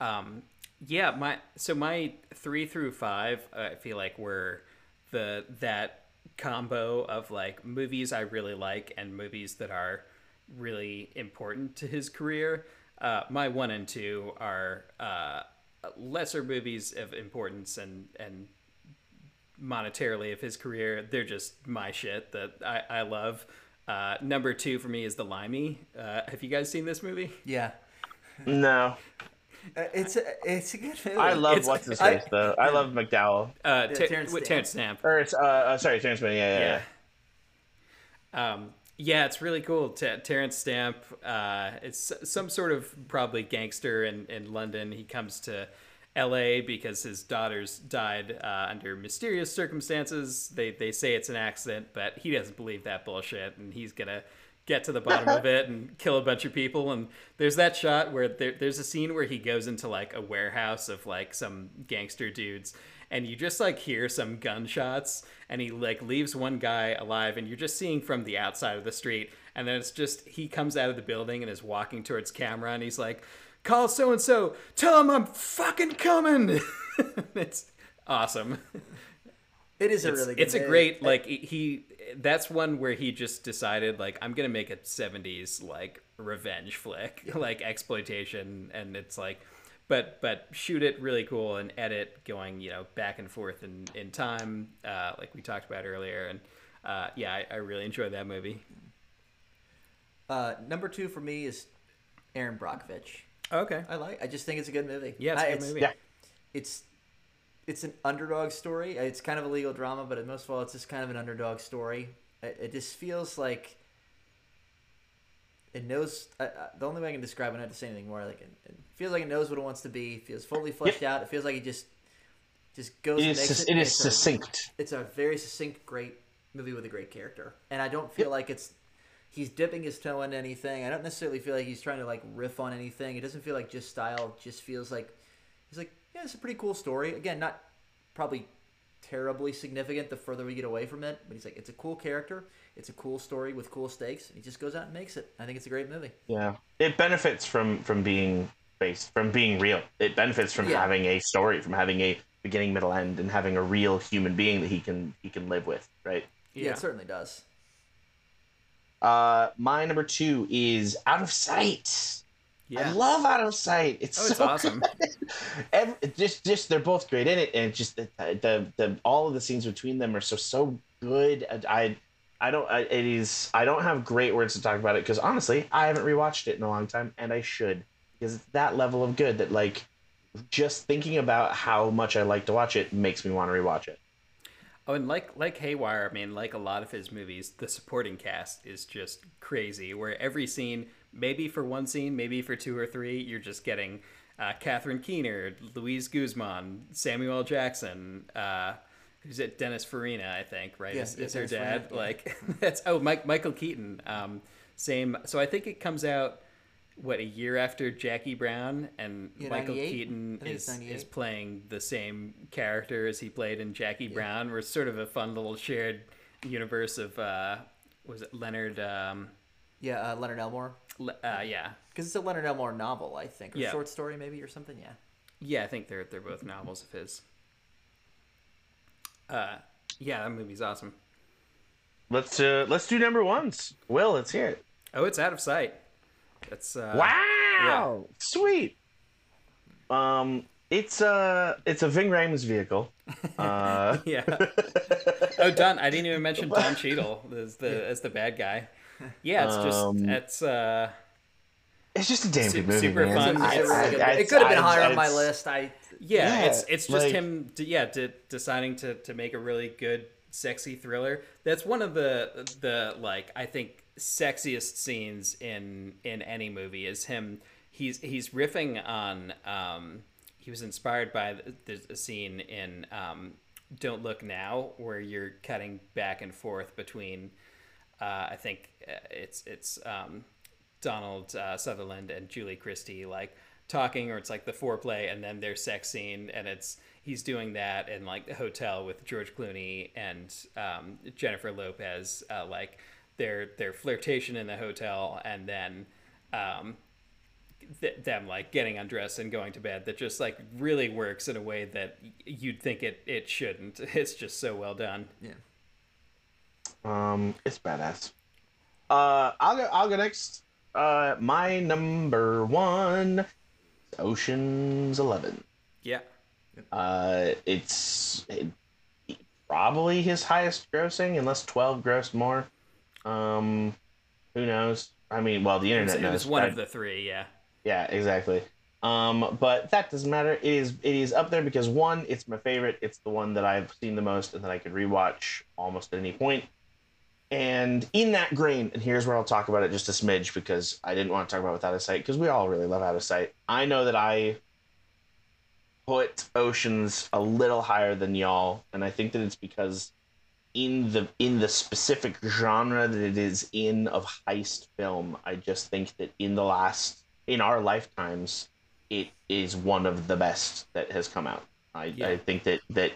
Um, yeah, my so my three through five uh, I feel like were the that combo of like movies I really like and movies that are really important to his career. Uh, my one and two are uh, lesser movies of importance and and monetarily of his career. They're just my shit that I, I love. Uh, number two for me is The Limey. Uh, have you guys seen this movie? Yeah. No, Uh, It's a, it's a good movie. I love It's- what's his face though. I love McDowell. Uh, Ter- Terence Stamp. Terence Stamp. Or it's uh, uh sorry, Terrence Mann. Yeah, yeah, yeah. Um, yeah, it's really cool. T- Terence Stamp. Uh, it's some sort of probably gangster in, in London. He comes to L.A. because his daughters died uh, under mysterious circumstances. They they say it's an accident, but he doesn't believe that bullshit, and he's gonna get to the bottom of it and kill a bunch of people. And there's that shot where there, there's a scene where he goes into like a warehouse of like some gangster dudes and you just like hear some gunshots and he like leaves one guy alive and you're just seeing from the outside of the street and then it's just he comes out of the building and is walking towards camera and he's like call so and so tell him i'm fucking coming. It's awesome. It is a it's, really good it's a great like he that's one where he just decided like i'm gonna make a 70s like revenge flick like exploitation and it's like but but shoot it really cool and edit going you know back and forth in in time uh like we talked about earlier and uh yeah i, I really enjoyed that movie. Uh, number two for me is Erin Brockovich. Okay I like. I just think it's a good movie. yeah it's a I- good movie yeah. It's it's an underdog story. It's kind of a legal drama, but most of all, it's just kind of an underdog story. It, it just feels like it knows. The only way I can describe it, not to say anything more, like it, it feels like it knows what it wants to be. It feels fully fleshed out. It feels like it just just goes. It and is makes sus- it. it and is it's a- succinct. it's a very succinct, great movie with a great character, and I don't feel like it's he's dipping his toe into anything. I don't necessarily feel like he's trying to like riff on anything. It doesn't feel like just style. It just feels like he's like, yeah, it's a pretty cool story. Again, not probably terribly significant the further we get away from it, but he's like, it's a cool character. It's a cool story with cool stakes. And he just goes out and makes it. I think it's a great movie. Yeah, it benefits from from being based, from being real. It benefits from Yeah. having a story, from having a beginning, middle, end, and having a real human being that he can he can live with. Right. Yeah, it certainly does. Uh, my number two is Out of Sight. Yeah. I love Out of Sight. It's oh it's so awesome Every, just just they're both great in it, and just the, the the all of the scenes between them are so so good. I I don't I, it is I don't have great words to talk about it because honestly I haven't rewatched it in a long time, and I should because it's that level of good that like just thinking about how much I like to watch it makes me want to rewatch it. Oh, and like like Haywire, I mean, like a lot of his movies, the supporting cast is just crazy. Where every scene, maybe for one scene, maybe for two or three, you're just getting uh, Catherine Keener, Luis Guzman, Samuel Jackson. Uh, who's it? Dennis Farina, I think, right? Yeah, is, yeah, is her Dennis dad? Farina, yeah. Like that's oh, Mike Michael Keaton. Um, same. So I think it comes out what a year after Jackie Brown, and Yeah, Michael Keaton I think it's is is playing the same character as he played in Jackie Brown. We're sort of a fun little shared universe of uh, was it Leonard? Um, Yeah, uh, Leonard Elmore. Le- uh, yeah, Because it's a Leonard Elmore novel, I think, or Yeah. short story maybe, or something. Yeah. yeah. I think they're they're both novels of his. Uh, yeah, that movie's awesome. Let's uh let's do number ones. Will, let's hear it. Oh, it's out of sight. That's uh, Wow, sweet. Um, it's a it's a Ving Rhames vehicle. Uh, Yeah. oh, Don. I didn't even mention Don Cheadle as the as the bad guy. Yeah, it's just Um, it's uh it's just a damn Su- good movie, super man. fun. It's I- a really good- I- it could have been I- higher on my list. I yeah, Yeah, it's it's just like- him d- yeah de- deciding to to make a really good sexy thriller. That's one of the the like I think sexiest scenes in in any movie is him he's he's riffing on um he was inspired by the, a scene in um Don't Look Now where you're cutting back and forth between uh, I think uh, it's it's um, Donald uh, Sutherland and Julie Christie like talking, or it's like the foreplay and then their sex scene, and it's he's doing that in like the hotel with George Clooney and um, Jennifer Lopez, uh, like their their flirtation in the hotel, and then. Um, th- them like getting undressed and going to bed that just like really works in a way that you'd think it it shouldn't it's just so well done yeah. Um, it's badass. Uh, I'll go. I'll go next. Uh, my number one, Ocean's Eleven. yeah Uh, it's it, probably his highest grossing, unless twelve grossed more. Um, who knows? I mean, well, the it was, internet it was one of the three yeah Yeah, exactly. Um, but that doesn't matter. It is it is up there because one, it's my favorite. It's the one that I've seen the most and that I could rewatch almost at any point. And in that grain, and here's where I'll talk about it just a smidge because I didn't want to talk about Without a Sight because we all really love Out of Sight. I know that I put Oceans a little higher than y'all, and I think that it's because in the in the specific genre that it is in of heist film, I just think that in the last in our lifetimes, it is one of the best that has come out. I, Yeah. I think that that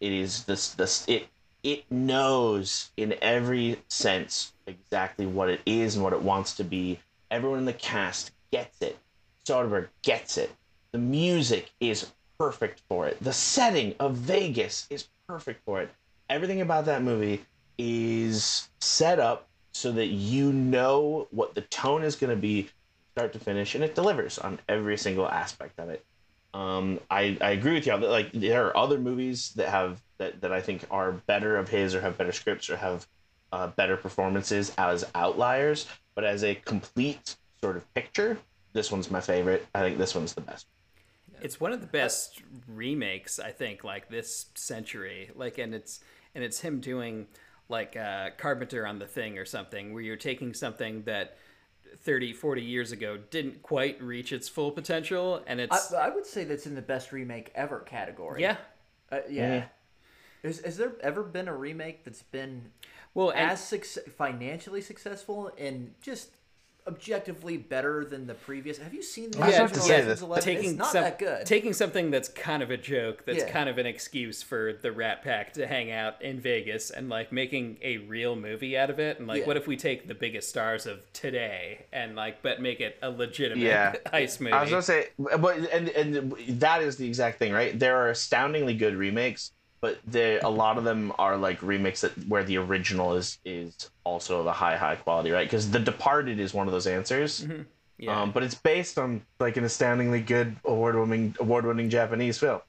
it is this this it it knows in every sense exactly what it is and what it wants to be. Everyone in the cast gets it. Soderbergh gets it. The music is perfect for it. The setting of Vegas is perfect for it. Everything about that movie is set up so that you know what the tone is going to be start to finish and it delivers on every single aspect of it. Um, I, I agree with you. Like there are other movies that have that, that I think are better of his or have better scripts or have uh, better performances as outliers, but as a complete sort of picture, this one's my favorite. I think this one's the best. it's one of the best remakes i think like this century like and it's and it's him doing like uh, carpenter on the thing or something where you're taking something that 30 40 years ago didn't quite reach its full potential and it's I, I would say that's in the best remake ever category. yeah Uh, yeah. Yeah. Is, has there ever been a remake that's been well and, as suc- financially successful and just objectively better than the previous? Have you seen the I was original to say Ocean's that Eleven? taking it's not some- that good. taking something that's kind of a joke that's Yeah. kind of an excuse for the rat pack to hang out in vegas and like making a real movie out of it and like Yeah. what if we take the biggest stars of today and like but make it a legitimate Yeah. heist movie I was gonna say, but and and that is the exact thing, right? There are astoundingly good remakes, but there a lot of them are like remakes that where the original is is also of a high high quality, right? Because The Departed is one of those answers. yeah Um, but it's based on like an astoundingly good award winning award winning Japanese film.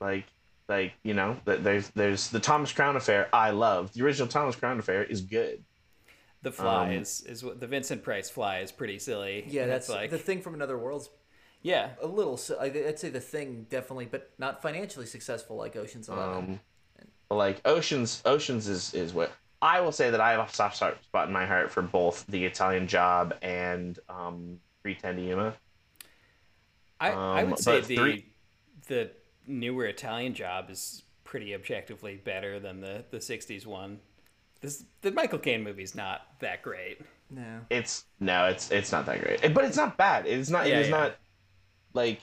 Like like you know there's there's the Thomas Crown Affair I love the original Thomas Crown Affair is good. the fly um, is is what the vincent price fly is pretty silly yeah, that's like the thing from Another World's yeah a little. si- I- I'd say the thing definitely, but not financially successful like Ocean's Eleven. Um, like Oceans, Oceans is is what I will say that I have a soft spot in my heart for both the Italian Job and um, 3:10 to Yuma. I, I Um, would say the three- the newer Italian job is pretty objectively better than the the '60s one. This the Michael Caine movie's not that great. no. It's no, it's it's not that great, but it's not bad. It's not. Yeah, it is yeah. not like,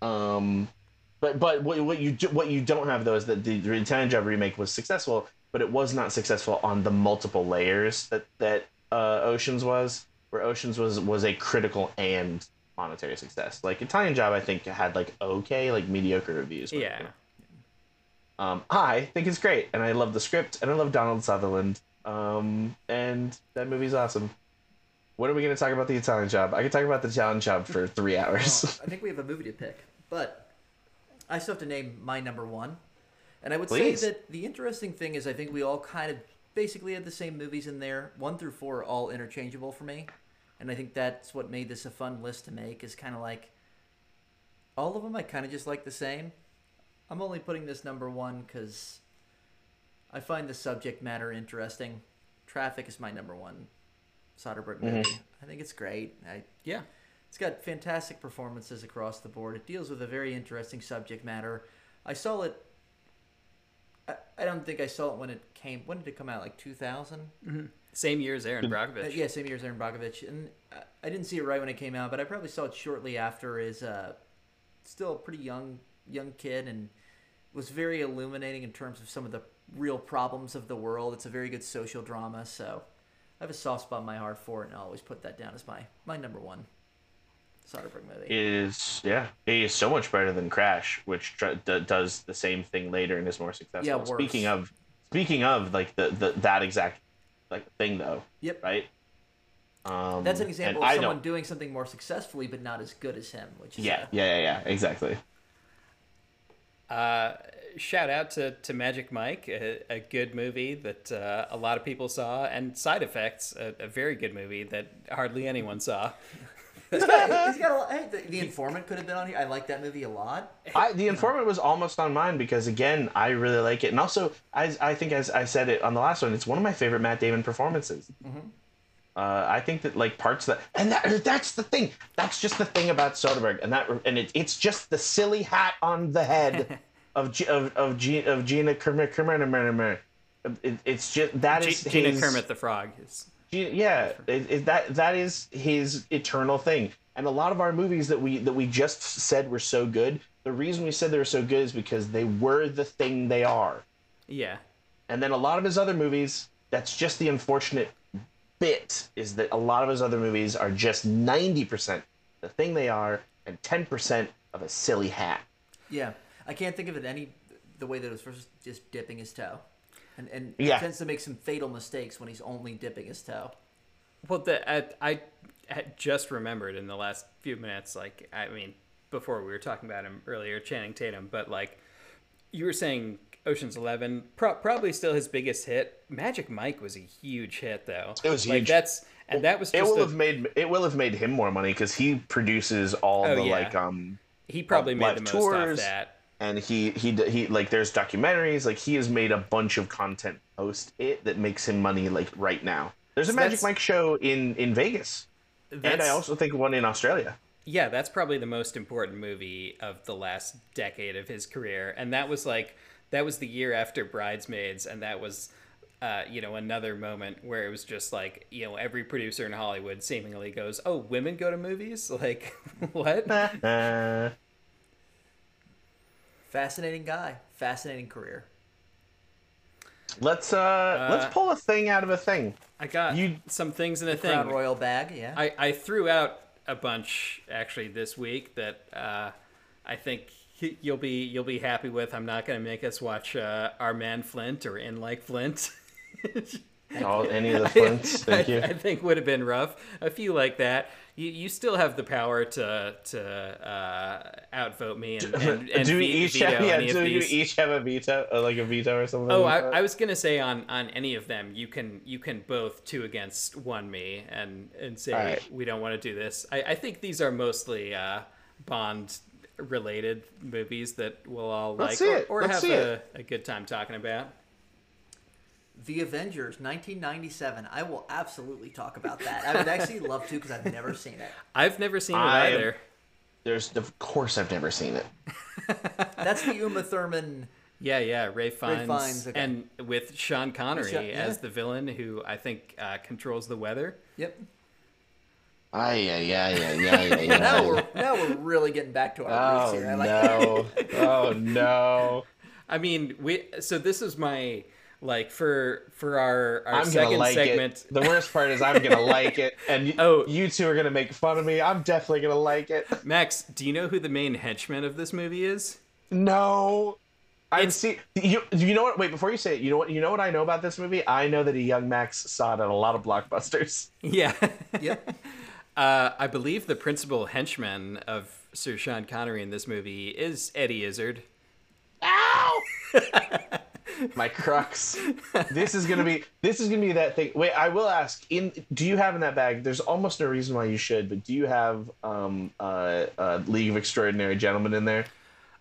um, but but what, what you do- what you don't have though is that the, the Italian Job remake was successful, but it was not successful on the multiple layers that that uh, Oceans was. Where Oceans was was a critical and monetary success. Like Italian Job, I think had like okay, like mediocre reviews. Yeah, Um, I think it's great, and I love the script, and I love Donald Sutherland. Um, and that movie's awesome. When are we going to talk about the Italian job? I can talk about the Italian job for three oh, hours. Well, I think we have a movie to pick, but I still have to name my number one. And I would Please. say that the interesting thing is I think we all kind of basically had the same movies in there. One through four are all interchangeable for me. And I think that's what made this a fun list to make is kind of like all of them I kind of just like the same. I'm only putting this number one because I find the subject matter interesting. Traffic is my number one Soderbergh movie. I think it's great. I Yeah. it's got fantastic performances across the board. It deals with a very interesting subject matter. I saw it. I, I don't think I saw it when it came. When did it come out? Like 2000? Same year as Erin Uh, Brockovich. yeah, same year as Erin Brockovich. And I, I didn't see it right when it came out, but I probably saw it shortly after. As uh, still a pretty young young kid, and was very illuminating in terms of some of the real problems of the world. It's a very good social drama, so I have a soft spot in my heart for it, and I'll always put that down as my my number one Soderbergh movie. is yeah, he is so much better than Crash, which tr- d- does the same thing later and is more successful. Yeah, worse. Speaking of, speaking of like the, the that exact like thing though, Yep. right? Um, That's an example of someone doing something more successfully, but not as good as him. Which is Yeah, uh, yeah, yeah, yeah, exactly. Uh, shout out to, to Magic Mike, a, a good movie that uh, a lot of people saw, and Side Effects, a, a very good movie that hardly anyone saw. he's got, he's got a lot, hey, the, the Informant could have been on here. I like that movie a lot. I, the informant was almost on mine because again, I really like it, and also I, I think as I said it on the last one, it's one of my favorite Matt Damon performances. Uh, I think that like parts that, and that that's the thing. That's just the thing about Soderbergh, and that and it, it's just the silly hat on the head of of of, G, of Gina Kermit Kermit. It, it's just that G- is Gina his- Kermit the Frog is. Yeah, it, it, that that is his eternal thing. And a lot of our movies that we that we just said were so good, the reason we said they were so good is because they were the thing they are. Yeah. And then a lot of his other movies, that's just the unfortunate bit is that a lot of his other movies are just 90% the thing they are and 10% of a silly hat. Yeah, I can't think of it any the way that it was first just dipping his toe, and and Yeah. he tends to make some fatal mistakes when he's only dipping his toe. Well, the, I, I had just remembered in the last few minutes, like, I mean, before we were talking about him earlier, Channing Tatum, but like, you were saying Ocean's Eleven, pro- probably still his biggest hit. Magic Mike was a huge hit, though. It was like, huge. That's and that was It just will a- have made it will have made him more money cuz he produces all Oh, the yeah. like um he probably uh, made the most tours. off that. And he he he like there's documentaries like he has made a bunch of content post it that makes him money like right now there's a So magic mike show in in vegas and i also think one in australia Yeah, that's probably the most important movie of the last decade of his career, and that was like that was the year after Bridesmaids, and that was. Uh, you know, another moment where it was just like, you know, every producer in Hollywood seemingly goes, "Oh, women go to movies? Like, what?" uh, Fascinating guy, fascinating career. let's uh, let's pull a thing out of a thing I got You- some things in a Crown thing. Royal bag, yeah. I, I threw out a bunch actually this week that uh, I think you'll be you'll be happy with. I'm not going to make us watch uh, Our Man Flint or In Like Flint. all any of the flints thank I, you I think would have been rough. A few like that. You, you still have the power to to uh, outvote me and, and, and do we each have, yeah, do you each have a veto uh, like a veto or something Oh, like I. I was gonna say on on any of them, you can you can both two against one me and and say right. we don't want to do this. I, I think these are mostly uh, Bond related movies that we'll all Let's like or, or have a, a good time talking about. The Avengers, 1997. I will absolutely talk about that. I would actually love to because I've never seen it. I've never seen it I either. there's of course i've never seen it That's the Uma Thurman. Yeah, yeah, Ralph Fiennes, Fiennes, okay. and with Sean Connery Sean- yeah. as the villain, who I think uh, controls the weather. Yep. Ay, yeah yeah yeah yeah yeah yeah. Now we're now we're really getting back to our oh roots here. I like no oh no I mean, we. So this is my like for for our our I'm second like segment. it. The worst part is I'm gonna like it, and Oh. you two are gonna make fun of me. I'm definitely gonna like it. Max, do you know who the main henchman of this movie is? No, I'm see you. You know what? Wait, before you say it, you know what? You know what I know about this movie? I know that a young Max saw it at a lot of blockbusters. Yeah. Yep. Uh, I believe the principal henchman of Sir Sean Connery in this movie is Eddie Izzard. Ow! My crux. This is gonna be. This is gonna be that thing. Wait, I will ask. In do you have in that bag? There's almost no reason why you should, but do you have um uh, uh League of Extraordinary Gentlemen in there?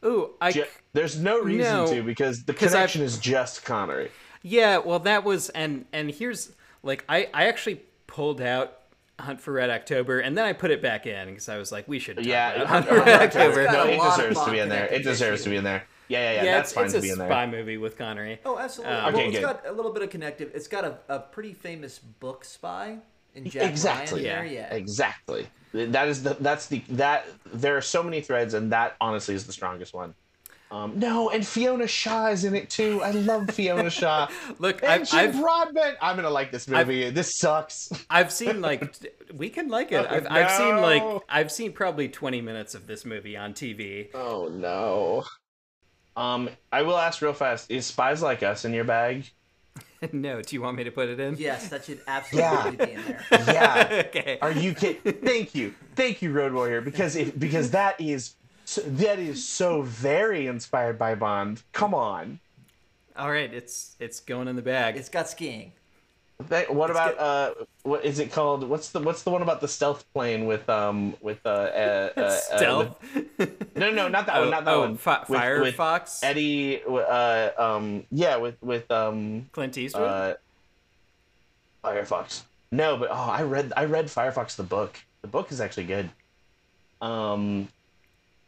Ooh, I Ju- There's no reason No, to because the 'cause I've- connection is just Connery. Yeah, well, that was and and here's like I I actually pulled out Hunt for Red October and then I put it back in because I was like we should Yeah, Hunt for Red October. No, it deserves to be in there. It deserves to be in there. Yeah, yeah, yeah. Yeah, that's it's, fine it's to a be in there. spy movie with Connery. Oh, absolutely. Um, well, Okay, it's good. got a little bit of connective. It's got a, a pretty famous book spy in Jack exactly. Ryan there. Yeah. Exactly. That is the. That's the. That there are so many threads, and that honestly is the strongest one. Um, no, and Fiona Shaw is in it too. I love Fiona Shaw. Look, and I've, Jim I've Broadbent. I'm gonna like this movie. this sucks. I've seen like we can like it. Oh, I've, I've seen like. I've seen probably 20 minutes of this movie on TV. Oh no. Um, I will ask real fast: Is Spies Like Us in your bag? no, do you want me to put it in? Yes, that should absolutely be in there. Yeah. okay. Are you kidding? Thank you, thank you, Road Warrior, because if, because that is so, that is so very inspired by Bond. Come on. All right, it's it's going in the bag. It's got skiing. That, what about uh, what is it called? What's the what's the one about the stealth plane with um with uh, uh, uh, uh Stealth. with- no, no, not that oh, one, not that oh, one. With- with Firefox. Eddie, uh, um, yeah, with with um, Clint Eastwood. uh, Firefox. No, but oh, I read I read Firefox the book. The book is actually good. Um,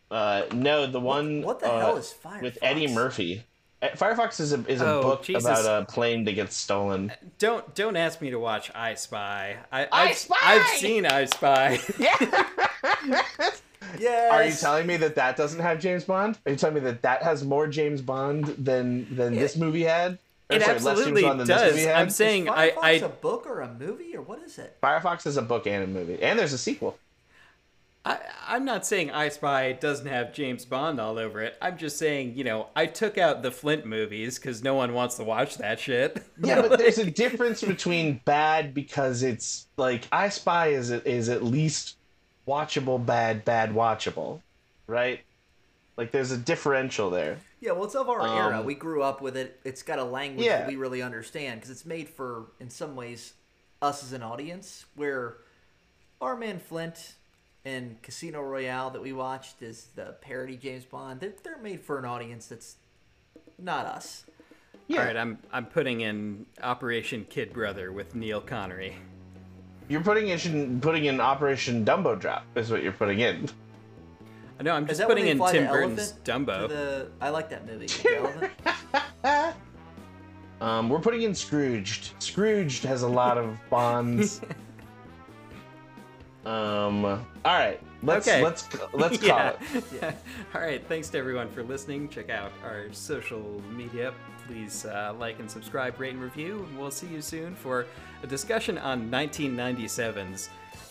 uh, no, the one what the uh, hell is Firefox? with Eddie Murphy. Uh, Firefox is a is a Oh, book Jesus. about a plane that gets stolen. don't don't ask me to watch I Spy. I, I I've, Spy! I've seen I Spy. yeah. Yes. Are you telling me that that doesn't have James Bond? Are you telling me that that has more James Bond than than this movie had? Or, it sorry, less James absolutely Bond than this does. movie had? I'm saying Is I, Firefox I a book or a movie or what is it? Firefox is a book and a movie, and there's a sequel. I, I'm not saying I Spy doesn't have James Bond all over it. I'm just saying, you know, I took out the Flint movies because no one wants to watch that shit. Yeah, but there's a difference between bad because it's like I Spy is is at least watchable, bad, bad watchable, right? Like there's a differential there. Yeah, well, it's of our era. Um, We grew up with it. It's got a language Yeah. that we really understand because it's made for, in some ways, us as an audience. Where our man Flint and Casino Royale that we watched is the parody James Bond. They're, they're made for an audience that's not us. Yeah, All right, I'm I'm putting in Operation Kid Brother with Neil Connery. you're putting in putting in Operation Dumbo Drop is what you're putting in. No, I'm just putting in Tim Burton's Dumbo. The, I like that movie. Um, we're putting in Scrooged. Scrooged has a lot of bonds. Um, all right, let's Okay. let's let's call yeah. it. All right. Thanks to everyone for listening. Check out our social media. Please uh, like and subscribe, rate and review. And we'll see you soon for a discussion on 1997's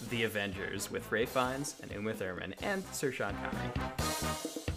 The Avengers with Ralph Fiennes and Uma Thurman and Sir Sean Connery.